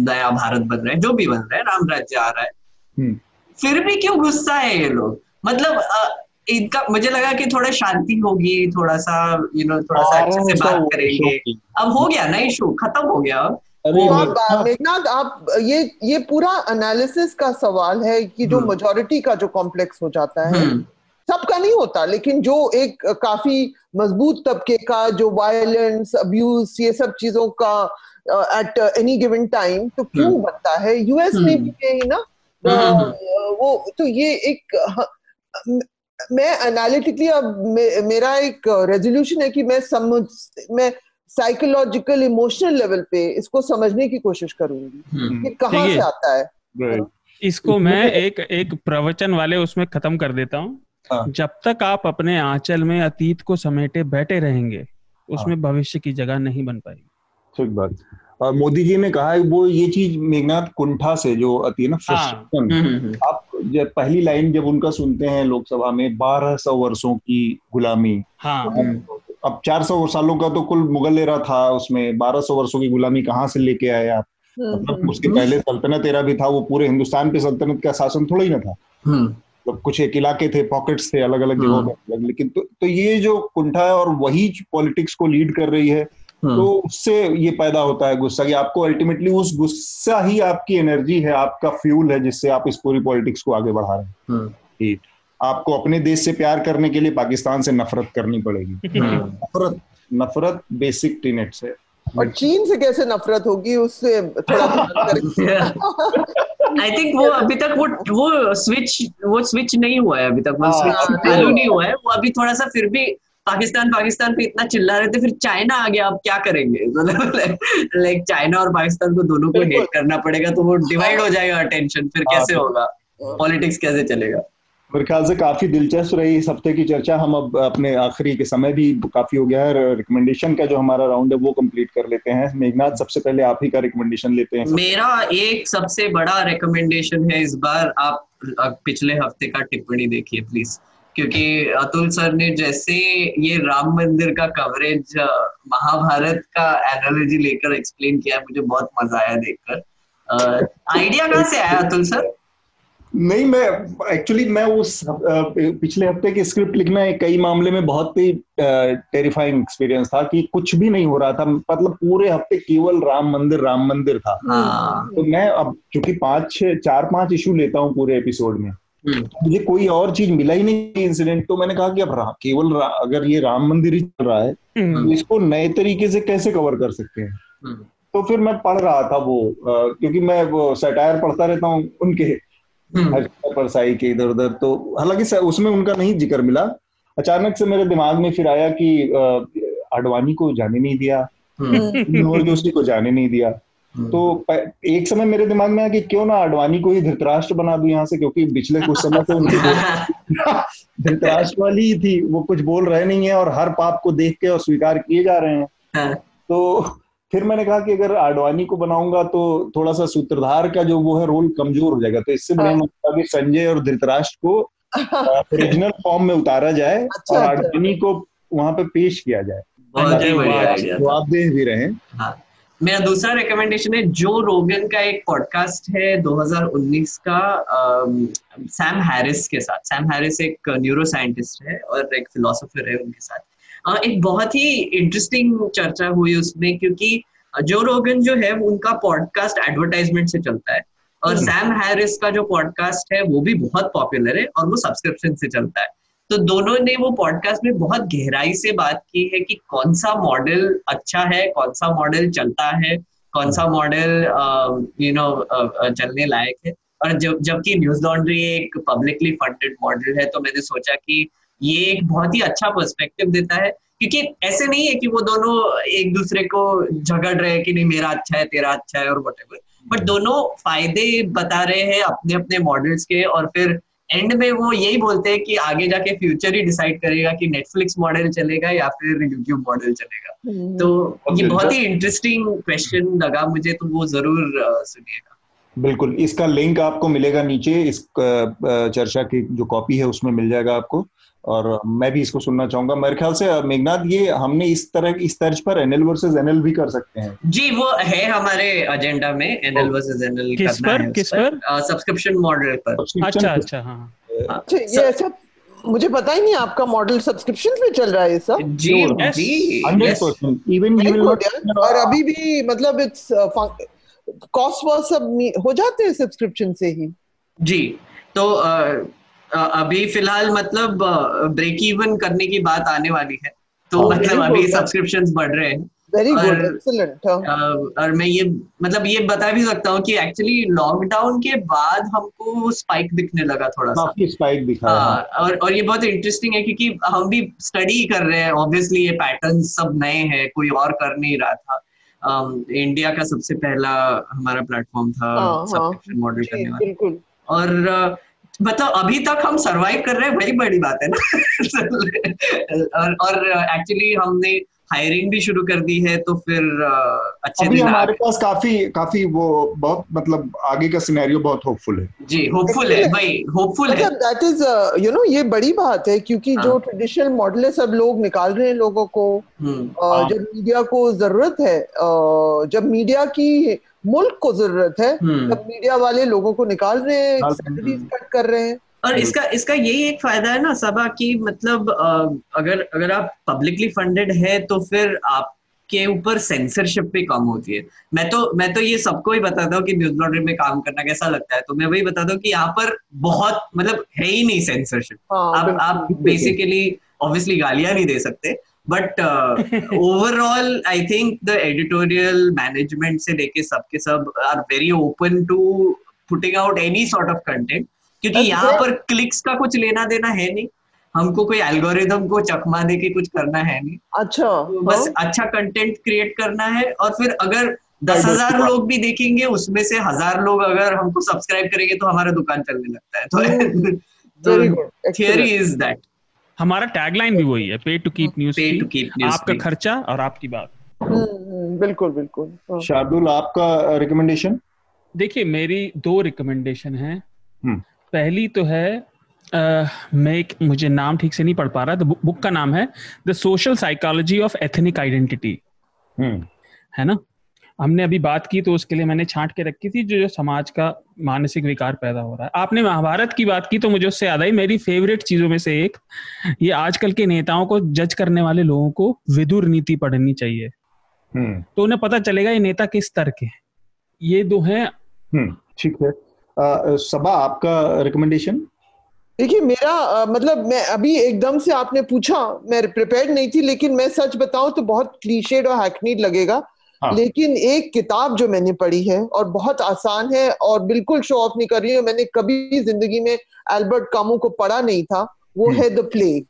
नया भारत बन रहा है जो भी बन रहा है राम राज्य आ रहा है। हम्म। फिर भी क्यों गुस्सा है ये लोग? मतलब अ, इनका मुझे लगा कि थोड़ा शांति होगी थोड़ा सा यू नो थोड़ा सा अच्छे से बात करेंगे। अब हो गया ना इशू खत्म हो गया अब? आप मेघनाथ आप ये ये पूरा एनालिसिस का सवाल है कि जो हम्म। मेजोरिटी का जो कॉम्प्लेक्स हो जाता है हम्म, सबका नहीं होता लेकिन जो एक काफ़ी मज़बूत तबके का जो वायलेंस अब्यूज ये सब चीज़ों का एट एनी गिवन टाइम तो क्यों हम्म। बनता है? यूएस में हम्म। भी यही ना? हम्म, वो तो ये एक मैं एनालिटिकली अब मे, मेरा एक रेजोल्यूशन है कि मैं समझ मैं साइकोलॉजिकल इमोशनल लेवल पे इसको समझने की कोशिश करूँगी हम्म, कि कहाँ से आता है। इसको मैं एक एक प्रवचन वाले उसमें खत्म कर देता हूँ। हाँ। जब तक आप अपने आंचल में अतीत को समेटे बैठे रहेंगे उसमें हाँ। भविष्य की जगह नहीं बन पाएगी। ठीक बात। और मोदी जी ने कहा है वो ये चीज़ मेघनाथ कुंठा से जो आती है ना फ्रस्ट्रेशन हाँ। हम्म, हम्म। आप जब पहली लाइन जब उनका सुनते हैं लोकसभा में बारह सौ वर्षों की गुलामी। हाँ। अब चार सौ सालों का तो कुल मुगल एरा था उसमें बारह सौ वर्षों की गुलामी कहाँ से लेके आए आप? मतलब उसके पहले सल्तनत एरा भी था वो पूरे हिंदुस्तान पे सल्तनत का शासन थोड़ा ही ना था। मतलब कुछ एक इलाके थे पॉकेट्स थे अलग अलग जगहों में लेकिन तो, तो ये जो कुंठा है और वही पॉलिटिक्स को लीड कर रही है हम्म। तो उससे ये पैदा होता है गुस्सा कि आपको अल्टीमेटली उस गुस्सा ही आपकी एनर्जी है आपका फ्यूल है जिससे आप इस पूरी पॉलिटिक्स को आगे बढ़ा रहे हैं हम्म। आपको अपने देश से प्यार करने के लिए पाकिस्तान से नफरत करनी पड़ेगी हम्म। नफरत नफरत बेसिक टीनेट्स है और चीन से कैसे नफरत होगी उससे थोड़ा आई थिंक वो अभी तक वो वो स्विच वो स्विच नहीं हुआ है अभी तक। वो स्विच हाँ, चालू नहीं हुआ है। वो अभी थोड़ा सा फिर भी पाकिस्तान पाकिस्तान पे इतना चिल्ला रहे थे फिर चाइना आ गया अब क्या करेंगे? लाइक चाइना और पाकिस्तान को दोनों को हेट करना पड़ेगा तो वो डिवाइड हो जाएगा अटेंशन फिर हाँ, कैसे होगा पॉलिटिक्स कैसे चलेगा? मेरे ख्याल से काफ़ी दिलचस्प रही इस हफ़्ते की चर्चा। हम अब अपने आखिरी के समय भी काफ़ी हो गया है रिकमेंडेशन का जो हमारा राउंड है, वो कंप्लीट कर लेते हैं। मेघनाथ, सबसे पहले आप ही का रिकमेंडेशन लेते हैं। मेरा एक सबसे बड़ा रिकमेंडेशन है इस बार, आप पिछले हफ़्ते का टिप्पणी देखिए प्लीज़ क्योंकि अतुल सर ने जैसे ये राम मंदिर का कवरेज महाभारत का एनालॉजी लेकर एक्सप्लेन किया मुझे बहुत मज़ा आया देखकर। आइडिया कहाँ से आया अतुल सर? नहीं मैं एक्चुअली मैं उस पिछले हफ़्ते की स्क्रिप्ट लिखना कई मामले में बहुत ही टेरिफाइंग एक्सपीरियंस था कि कुछ भी नहीं हो रहा था मतलब पूरे हफ़्ते केवल राम मंदिर राम मंदिर था हाँ। तो मैं अब चूँकि पाँच छह चार पाँच इशू लेता हूँ पूरे एपिसोड में हम्म। मुझे कोई और चीज़ मिला ही नहीं इंसिडेंट तो मैंने कहा कि अब केवल अगर ये राम मंदिर ही चल रहा है हम्म। तो इसको नए तरीके से कैसे कवर कर सकते हैं हम्म। तो फिर मैं पढ़ रहा था वो क्योंकि मैं वो सटायर पढ़ता रहता हूँ उनके परसाई के इधर उधर तो हालाँकि उसमें उनका नहीं ज़िक्र मिला। अचानक से मेरे दिमाग में फिर आया कि अडवाणी को जाने नहीं दिया। जोशी को जाने नहीं दिया। तो एक समय मेरे दिमाग में आया कि क्यों ना अडवाणी को ही धृतराष्ट्र बना दू यहाँ से क्योंकि पिछले कुछ समय से उनकी धृतराष्ट्र वाली ही थी वो कुछ बोल रहे नहीं है और हर पाप को देख के और स्वीकार किए जा रहे हैं। हाँ। तो फिर मैंने कहा कि अगर आडवाणी को बनाऊँगा तो थोड़ा सा सूत्रधार का जो वो है रोल कमज़ोर हो जाएगा तो इससे मैंने हाँ। मतलब कि संजय और धृतराष्ट्र को ओरिजिनल फॉर्म में उतारा जाए अच्छा, और अच्छा। आडवाणी को वहाँ पे पेश किया जाए जवाबदेह भी रहे हाँ। मेरा दूसरा रिकमेंडेशन है जो रोगन का एक पॉडकास्ट है 2019 का सैम हैरिस के साथ सैम हैरिस एक न्यूरो साइंटिस्ट है और एक फिलोसोफर है उनके साथ एक बहुत ही इंटरेस्टिंग चर्चा हुई उसमें क्योंकि जो रोगन जो है उनका पॉडकास्ट एडवर्टाइजमेंट से चलता है। और सैम हम्म। हैरिस का जो पॉडकास्ट है वो भी बहुत पॉपुलर है और वो सब्सक्रिप्शन से चलता है। तो दोनों ने वो पॉडकास्ट में बहुत गहराई से बात की है कि कौन सा मॉडल अच्छा है कौन सा मॉडल चलता है कौन सा मॉडल यू नो चलने लायक है। और जब जबकि न्यूज़ लॉन्ड्री एक पब्लिकली फंडेड मॉडल है तो मैंने सोचा कि ये एक बहुत ही अच्छा पर्सपेक्टिव देता है क्योंकि ऐसे नहीं है कि वो दोनों एक दूसरे को झगड़ रहे हैं कि नहीं मेरा अच्छा है तेरा अच्छा है और वट बट दोनों फ़ायदे बता रहे हैं अपने अपने मॉडल्स के और फिर एंड में वो यही बोलते हैं कि आगे जाके फ्यूचर ही डिसाइड करेगा कि नेटफ्लिक्स मॉडल चलेगा या फिर यूट्यूब मॉडल चलेगा. हम्म। तो ये बहुत ही इंटरेस्टिंग क्वेश्चन लगा मुझे तो वो ज़रूर सुनिएगा. बिल्कुल इसका लिंक आपको मिलेगा नीचे इस चर्चा की जो कॉपी है उसमें मिल जाएगा आपको. और मैं भी इसको सुनना चाहूँगा। मेरे ख्याल से मेघनाथ ये हमने इस तरह इस तर्ज पर एनएल वर्सेस एनएल भी कर सकते हैं। जी वो है हमारे एजेंडा में एनएल वर्सेस एनएल किस पर? किस पर। सब्सक्रिप्शन मॉडल पर। अच्छा अच्छा हाँ, हाँ। अच्छा ये ऐसा मुझे पता ही नहीं आपका मॉडल सब्सक्रिप्शन पे चल रहा है सब। जी जी। इवन यू विल और अभी भी मतलब इट्स कॉस्ट वॉस सब हो जाते हैं सब्सक्रिप्शन से ही। जी तो uh, अभी फ़िलहाल मतलब ब्रेक इवन करने की बात आने वाली है। तो oh, मतलब अभी सब्सक्रिप्शन बढ़ रहे हैं। वेरी गुड एक्सीलेंट और मैं ये मतलब ये बता भी सकता हूँ कि एक्चुअली लॉकडाउन के बाद हमको स्पाइक दिखने लगा थोड़ा सा। काफ़ी स्पाइक दिखा हाँ, और और ये बहुत इंटरेस्टिंग है क्योंकि हम भी स्टडी कर रहे हैं। ऑब्वियसली ये पैटर्न सब नए हैं कोई और कर नहीं रहा था। इंडिया um, का सबसे पहला हमारा प्लेटफॉर्म था सब्सक्रिप्शन हाँ, मॉडल। करने वाला। और मतलब अभी तक हम सरवाइव कर रहे हैं वही बड़ी बात है ना। और और एक्चुअली हमने हायरिंग भी शुरू कर दी है तो फिर अच्छे अभी हमारे पास काफ़ी काफ़ी वो बहुत मतलब आगे का सिनेरियो बहुत होपफुल है। जी होपफुल है भाई होपफुल है। दैट इज़ यू नो ये बड़ी बात है क्योंकि जो ट्रेडिशनल हाँ। मॉडल है सब लोग निकाल रहे हैं लोगों को। हम्म। जब मीडिया को ज़रूरत है जब मीडिया की मुल्क को ज़रूरत है हम्म। तब मीडिया वाले लोगों को निकाल रहे हैं सैलरीज कट कर रहे हैं। और इसका इसका यही एक फ़ायदा है ना सभा की मतलब अगर अगर आप पब्लिकली फंडेड है तो फिर आपके ऊपर सेंसरशिप भी कम होती है। मैं तो मैं तो ये सबको ही बताता हूँ कि न्यूज़ लॉन्ड्री में काम करना कैसा लगता है। तो मैं वही बताता हूँ कि यहाँ पर बहुत मतलब है ही नहीं सेंसरशिप हाँ, आप आप बेसिकली ऑब्वियसली गालियाँ नहीं दे सकते but overall I think the editorial management से लेके सबके सब are very open to putting out any sort of content क्योंकि यहाँ पर क्लिक्स का कुछ लेना देना है नहीं। हमको कोई एल्गोरिदम को चकमा दे के कुछ करना है नहीं। अच्छा तो बस हाँ। अच्छा कंटेंट क्रिएट करना है और फिर अगर दस हज़ार लोग भी देखेंगे उसमें से हज़ार लोग अगर हमको सब्सक्राइब करेंगे तो हमारा दुकान चलने लगता है। तो थियरी इज़ दैट हमारा टैगलाइन भी वही है पे टू कीप न्यूज़ आपका खर्चा और आपकी बात। हम्म, हम्म, बिल्कुल बिल्कुल। हाँ। शार्दुल आपका रिकमेंडेशन देखिए मेरी दो रिकमेंडेशन है। हम्म। पहली तो है Uh, मैं एक मुझे नाम ठीक से नहीं पढ़ पा रहा तो बुक का नाम है the social psychology of ethnic identity है ना? हमने अभी बात की तो उसके लिए मैंने छांट के रखी थी जो जो समाज का मानसिक विकार पैदा हो रहा है। आपने महाभारत की बात की तो मुझे उससे याद आई मेरी फेवरेट चीज़ों में से एक ये आजकल के नेताओं को जज करने वाले लोगों को विदुर नीति पढ़नी चाहिए। हम्म। तो उन्हें पता चलेगा ये नेता किस स्तर के ये दो हैं। हम्म, ठीक है। सबा आपका रिकमेंडेशन देखिए मेरा आ, मतलब मैं अभी एकदम से आपने पूछा मैं प्रिपेयर्ड नहीं थी लेकिन मैं सच बताऊँ तो बहुत क्लीशेड और हैकनीड लगेगा। हाँ. लेकिन एक किताब जो मैंने पढ़ी है और बहुत आसान है और बिल्कुल शो ऑफ़ नहीं कर रही है मैंने कभी ज़िंदगी में एल्बर्ट कामू को पढ़ा नहीं था वो हम्म। है द प्लेग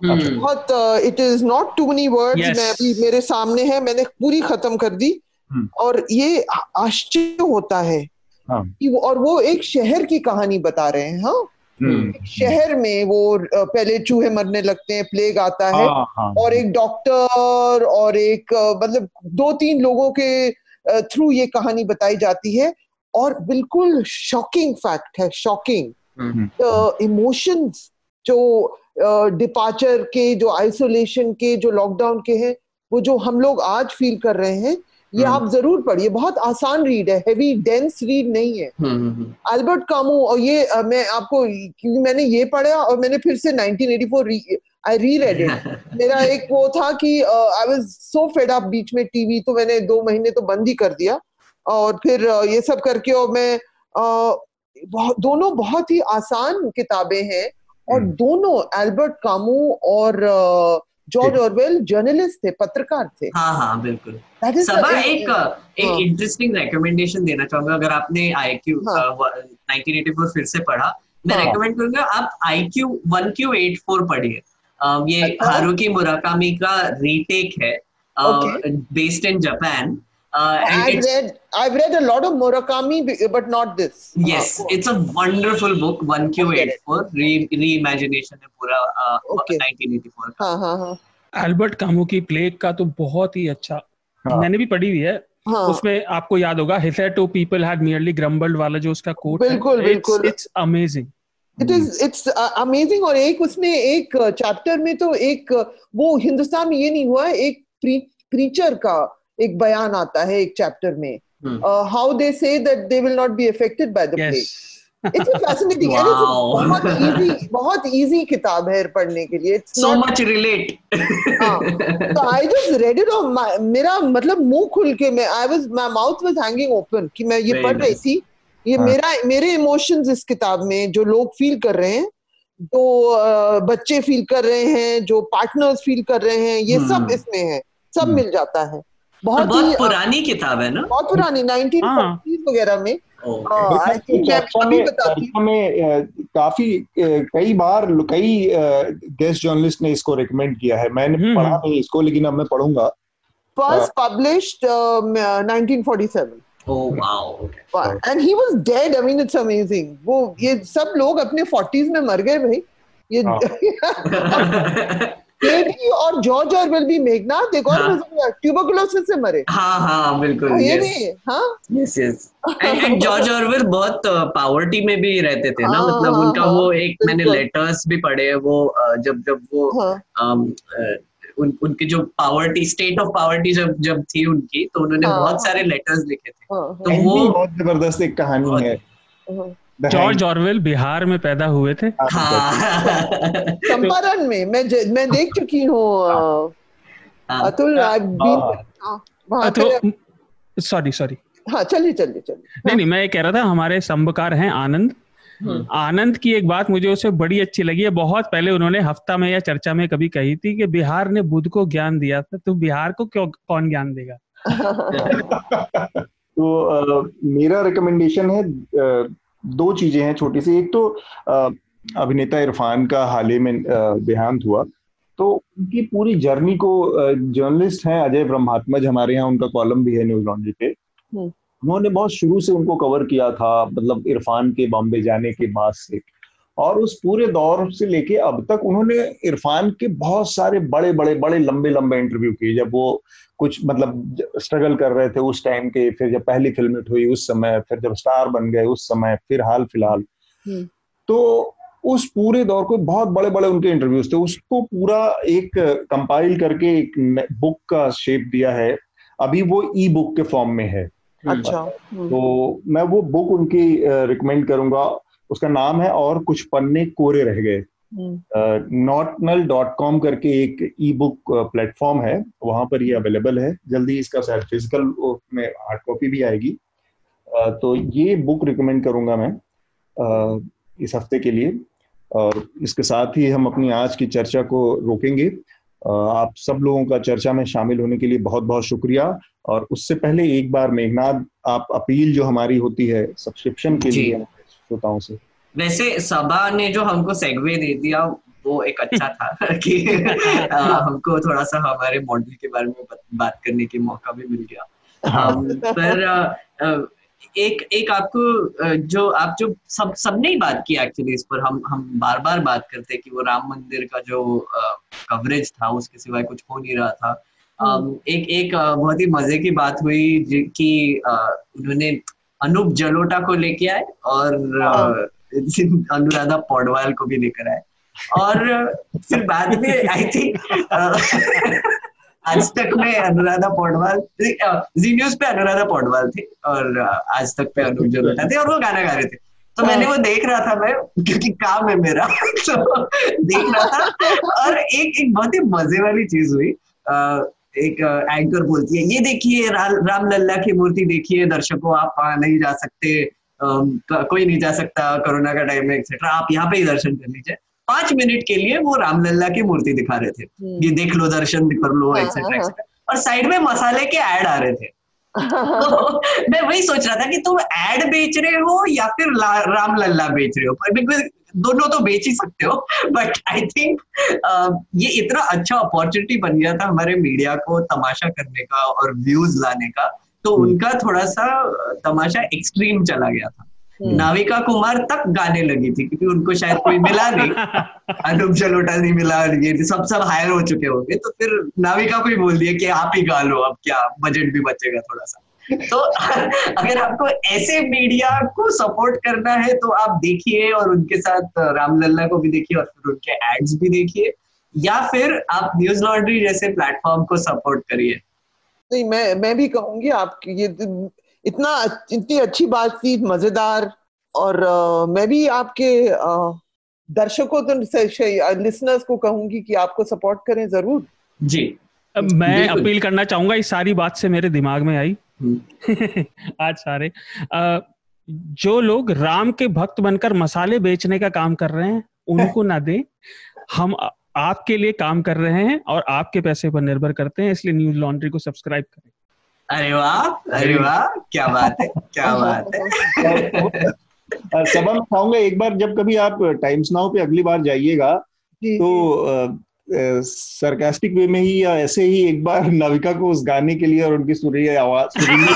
hmm. बहुत it is not too many words मैं अभी मेरे सामने है मैंने पूरी खत्म कर दी hmm. और ये आश्चर्य होता है हाँ. और वो एक शहर की कहानी बता रहे हैं हाँ हम्म। शहर में वो पहले चूहे मरने लगते हैं प्लेग आता है हाँ, हाँ, और एक डॉक्टर और एक मतलब दो तीन लोगों के थ्रू ये कहानी बताई जाती है और बिल्कुल शॉकिंग फैक्ट है शॉकिंग इमोशंस हम्म। जो डिपार्चर के जो आइसोलेशन के जो लॉकडाउन के हैं वो जो हम लोग आज फील कर रहे हैं ये हम्म। आप ज़रूर पढ़िए बहुत आसान रीड है हैवी डेंस रीड नहीं है। अल्बर्ट हम्म, कामू हम्म, और ये मैं आपको क्योंकि मैंने ये पढ़ा और मैंने फिर से 1984 आई री रेड इट मेरा एक वो था कि I was so fed up बीच में टीवी तो मैंने दो महीने तो बंद ही कर दिया। और फिर uh, ये सब करके और मैं uh, बहुत, दोनों बहुत ही आसान किताबें हैं। और दोनों एल्बर्ट कामू और uh, जॉर्ज ऑरवेल जर्नलिस्ट थे पत्रकार थे। हाँ हाँ बिल्कुल। सबा एक एक इंटरेस्टिंग हाँ। रिकमेंडेशन देना चाहूँगा। अगर आपने I Q nineteen eighty four फिर से पढ़ा मैं रेकमेंड करूँगा आप I Q one Q eight four पढ़िए। ये हारुकी मुराकामी का रीटेक है based in Japan Uh, I've read I've read a lot of Murakami, but not this. Yes, uh, it's a wonderful book. One Q eight four re reimagination है पूरा uh, okay. 1984 का. हाँ हाँ हाँ. Albert Camus की plague का तो बहुत ही अच्छा हाँ. मैंने भी पढ़ी हुई है हाँ. उसमें आपको याद होगा hitherto people had merely grumbled वाला जो उसका कोट बिल्कुल है बिल्कुल it's amazing it is it's amazing और एक उसमें एक चैप्टर में तो एक वो हिंदुस्तान में ये नहीं हुआ एक प्रीचर का एक बयान आता है एक चैप्टर में। How they say that they will not be affected by the plague it's fascinating and it's बहुत इजी बहुत इजी किताब है पढ़ने के लिए। इट्स सो मच रिलेट तो आई जस्ट रेड इट और मेरा मतलब मुँह खुल के मैं I was my mouth was hanging open कि मैं ये पढ़ रही थी। ये हाँ. मेरा मेरे इमोशंस इस किताब में जो लोग फील कर रहे हैं जो बच्चे फील कर रहे हैं जो पार्टनर्स फील कर रहे हैं ये सब hmm. इसमें है। सब hmm. मिल जाता है। बहुत, बहुत ही पुरानी किताब है ना बहुत पुरानी नाइनटीन हाँ। वगैरह में में काफ़ी कई बार कई गेस्ट जर्नलिस्ट ने इसको रिकमेंड किया है मैंने हम्म, पढ़ा हम्म। नहीं इसको लेकिन अब मैं पढ़ूँगा first published 1947 Oh wow. Okay. And he was dead. I mean, it's amazing. वो ये सब लोग अपने 40s में मर गए भाई ये केटी और जॉर्ज और विल भी मेघनाथ एक और हाँ. ट्यूबरकुलोसिस से मरे। हाँ हाँ बिल्कुल हाँ, ये नहीं हाँ? Yes yes and George Orwell बहुत पावर्टी में भी रहते थे ना हाँ, मतलब हाँ, उनका हाँ, वो एक मैंने लेटर्स भी पढ़े वो जब जब वो हाँ. उन, उनकी जो पावर्टी स्टेट ऑफ़ पावर्टी जब जब थी उनकी तो उन्होंने हाँ, बहुत सारे लेटर्स लिखे थे। हाँ, तो वो बहुत ज़बरदस्त एक कहानी है। जॉर्ज ऑरवेल बिहार में पैदा हुए थे। चंपारण में मैं मैं देख चुकी हूँ अतुल सॉरी सॉरी हाँ। चलिए चलिए चलिए। नहीं नहीं मैं ये कह रहा था हमारे संबकार हैं आनंद। हम्म। आनंद की एक बात मुझे उसे बड़ी अच्छी लगी है बहुत पहले उन्होंने हफ़्ता में या चर्चा में कभी कही थी कि बिहार ने बुद्ध को ज्ञान दिया था तो बिहार को क्यों कौन ज्ञान देगा? तो आ, मेरा रिकमेंडेशन है आ, दो चीज़ें हैं छोटी सी। एक तो अभिनेता इरफान का हाल ही में देहांत हुआ। तो उनकी पूरी जर्नी को जर्नलिस्ट हैं अजय ब्रह्मात्मज हमारे यहाँ उनका कॉलम भी है न्यूज़ लॉन्ड्री पे। हम्म। उन्होंने बहुत शुरू से उनको कवर किया था मतलब इरफान के बॉम्बे जाने के बाद से। और उस पूरे दौर से लेके अब तक उन्होंने इरफान के बहुत सारे बड़े बड़े बड़े लंबे लंबे इंटरव्यू किए। जब वो कुछ मतलब स्ट्रगल कर रहे थे उस टाइम के फिर जब पहली फ़िल्म हिट हुई उस समय फिर जब स्टार बन गए उस समय फिर हाल फ़िलहाल। हम्म। तो उस पूरे दौर को बहुत बड़े बड़े उनके इंटरव्यूज़ थे। उसको पूरा एक कंपाइल करके एक बुक का शेप दिया है। अभी वो ई बुक के फॉर्म में है। अच्छा। हम्म। तो मैं वो बुक उनकी रिकमेंड करूँगा। उसका नाम है और कुछ पन्ने कोरे रह गए। नॉटनल डॉट कॉम करके एक ई बुक प्लेटफॉर्म है वहाँ पर ये अवेलेबल है। जल्दी इसका शायद फ़िज़िकल में हार्ड कॉपी भी आएगी। तो ये बुक रिकमेंड करूँगा मैं इस हफ़्ते के लिए। और इसके साथ ही हम अपनी आज की चर्चा को रोकेंगे। आप सब लोगों का चर्चा में शामिल होने के लिए बहुत बहुत शुक्रिया। और उससे पहले एक बार मेघनाथ आप अपील जो हमारी होती है सब्सक्रिप्शन के लिए श्रोताओं से वैसे सभा ने जो हमको सेगवे दे दिया वो एक अच्छा था कि हमको थोड़ा सा हमारे मॉडल के बारे में बात करने के मौका भी मिल गया हाँ। पर एक एक आपको जो आप जो सब सबने ही बात की एक्चुअली इस पर हम हम बार बार बात करते हैं कि वो राम मंदिर का जो कवरेज था उसके सिवाय कुछ हो नहीं रहा था हम्म। एक एक बहुत ही मज़े की बात हुई कि उन्होंने अनूप जलोटा को लेके आए और हाँ। अनुराधा पौडवाल को भी लेकर आए। और फिर बाद में आई थिंक आज तक में अनुराधा पौडवाल जी न्यूज़ पे अनुराधा पौडवाल थी और आज तक पे अनूप जलोटा थे और वो गाना गा रहे थे। तो मैंने वो देख रहा था मैं क्योंकि काम है मेरा तो देख रहा था। और एक एक बहुत ही मज़े वाली चीज़ हुई। एक एंकर बोलती है ये देखिए रा, राम लल्ला की मूर्ति देखिए दर्शकों आप वहाँ नहीं जा सकते कोई नहीं जा सकता कोरोना का टाइम है एक्सेट्रा आप यहाँ पे ही दर्शन कर लीजिए। पाँच मिनट के लिए वो रामलल्ला की मूर्ति दिखा रहे थे। ये देख लो दर्शन कर लो एक्सेट्रा हाँ, एक्सेट्रा हाँ, हाँ। और साइड में मसाले के एड आ रहे थे। तो मैं वही सोच रहा था कि तुम एड बेच रहे हो या फिर राम लल्ला बेच रहे हो? बिकॉज़ दोनों तो बेच ही सकते हो बट आई थिंक ये इतना अच्छा अपॉर्चुनिटी बन गया था हमारे मीडिया को तमाशा करने का और व्यूज़ लाने का तो हम्म। उनका थोड़ा सा तमाशा एक्सट्रीम चला गया था हम्म। नाविका कुमार तक गाने लगी थी क्योंकि उनको शायद कोई मिला नहीं अनूप जलोटा नहीं मिला ये सब सब हायर हो चुके होंगे तो फिर नाविका को ही बोल दिया कि आप ही गा लो अब क्या बजट भी बचेगा थोड़ा सा तो अगर आपको ऐसे मीडिया को सपोर्ट करना है तो आप देखिए और उनके साथ रामलल्ला को भी देखिए और फिर उनके एड्स भी देखिए। या फिर आप न्यूज़ लॉन्ड्री जैसे प्लेटफॉर्म को सपोर्ट करिए। नहीं मैं मैं भी कहूँगी आप ये इतना इतनी अच्छी बात थी मज़ेदार और आ, मैं भी आपके आ, दर्शकों तो लिसनर्स को कहूँगी कि आपको सपोर्ट करें ज़रूर। जी। मैं अपील करना चाहूँगा इस सारी बात से मेरे दिमाग में आई। आज सारे। आ, जो लोग राम के भक्त बनकर मसाले बेचने का काम कर रहे हैं उनको ना दें। हम आपके लिए काम कर रहे हैं और आपके पैसे पर निर्भर करते हैं इसलिए न्यूज़ लॉन्ड्री को सब्सक्राइब करें। अरे वाह अरे वाह क्या बात है क्या बात है। सबा मैं खाऊँगा। एक बार जब कभी आप टाइम्स नाउ पे अगली बार जाइएगा तो सरकास्टिक वे में ही या ऐसे ही एक बार नाविका को उस गाने के लिए और उनकी सुरीली आवाज़ सुरीली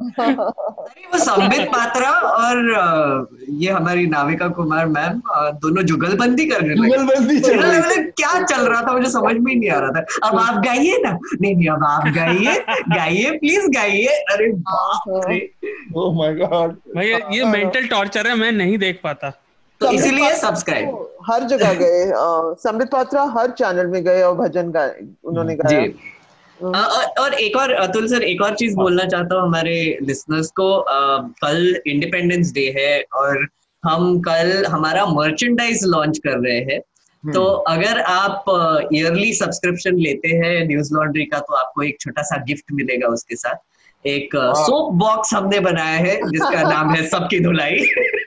अरे वो संबित पात्रा और ये हमारी नाविका कुमार मैम दोनों जुगलबंदी करने लगे जुगलबंदी चल रही क्या चल रहा था? मुझे समझ में ही नहीं आ रहा था। अब आप गाइए ना। नहीं नहीं अब आप गाइए गाइए प्लीज़ गाइए। अरे बाप रे। ओह माय गॉड ये मेंटल टॉर्चर है मैं नहीं देख पाता। तो इसीलिए सब्सक्राइब हर जगह गए संबित पात्रा हर चैनल में गए और भजन गाए उन्होंने गाया। हाँ। और एक और अतुल सर एक और चीज़ बोलना चाहता हूँ हमारे लिसनर्स को कल इंडिपेंडेंस डे है और हम कल हमारा मर्चेंडाइज लॉन्च कर रहे हैं। तो हम्म। अगर आप ईयरली सब्सक्रिप्शन लेते हैं न्यूज़ लॉन्ड्री का तो आपको एक छोटा सा गिफ्ट मिलेगा उसके साथ। एक सोप बॉक्स हमने बनाया है जिसका नाम है सबकी धुलाई।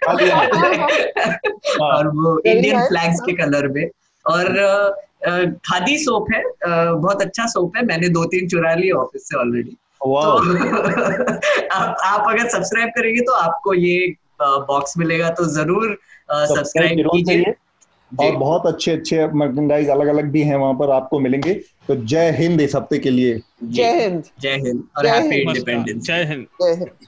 और वो इंडियन फ्लैग्स के कलर में। और खादी सोप है। बहुत अच्छा सोप है। मैंने दो तीन चुरा लिए ऑफ़िस से ऑलरेडी तो आप आप अगर सब्सक्राइब करेंगे तो आपको ये बॉक्स मिलेगा। तो ज़रूर सब्सक्राइब कीजिए। और बहुत अच्छे अच्छे मर्चेंडाइज अलग अलग भी हैं वहाँ पर। आपको मिलेंगे। तो जय हिंद इस हफ़्ते के लिए। जय हिंद। जय हिंद। और हैप्पी इंडिपेंडेंस जय हिंद। जय हिंद।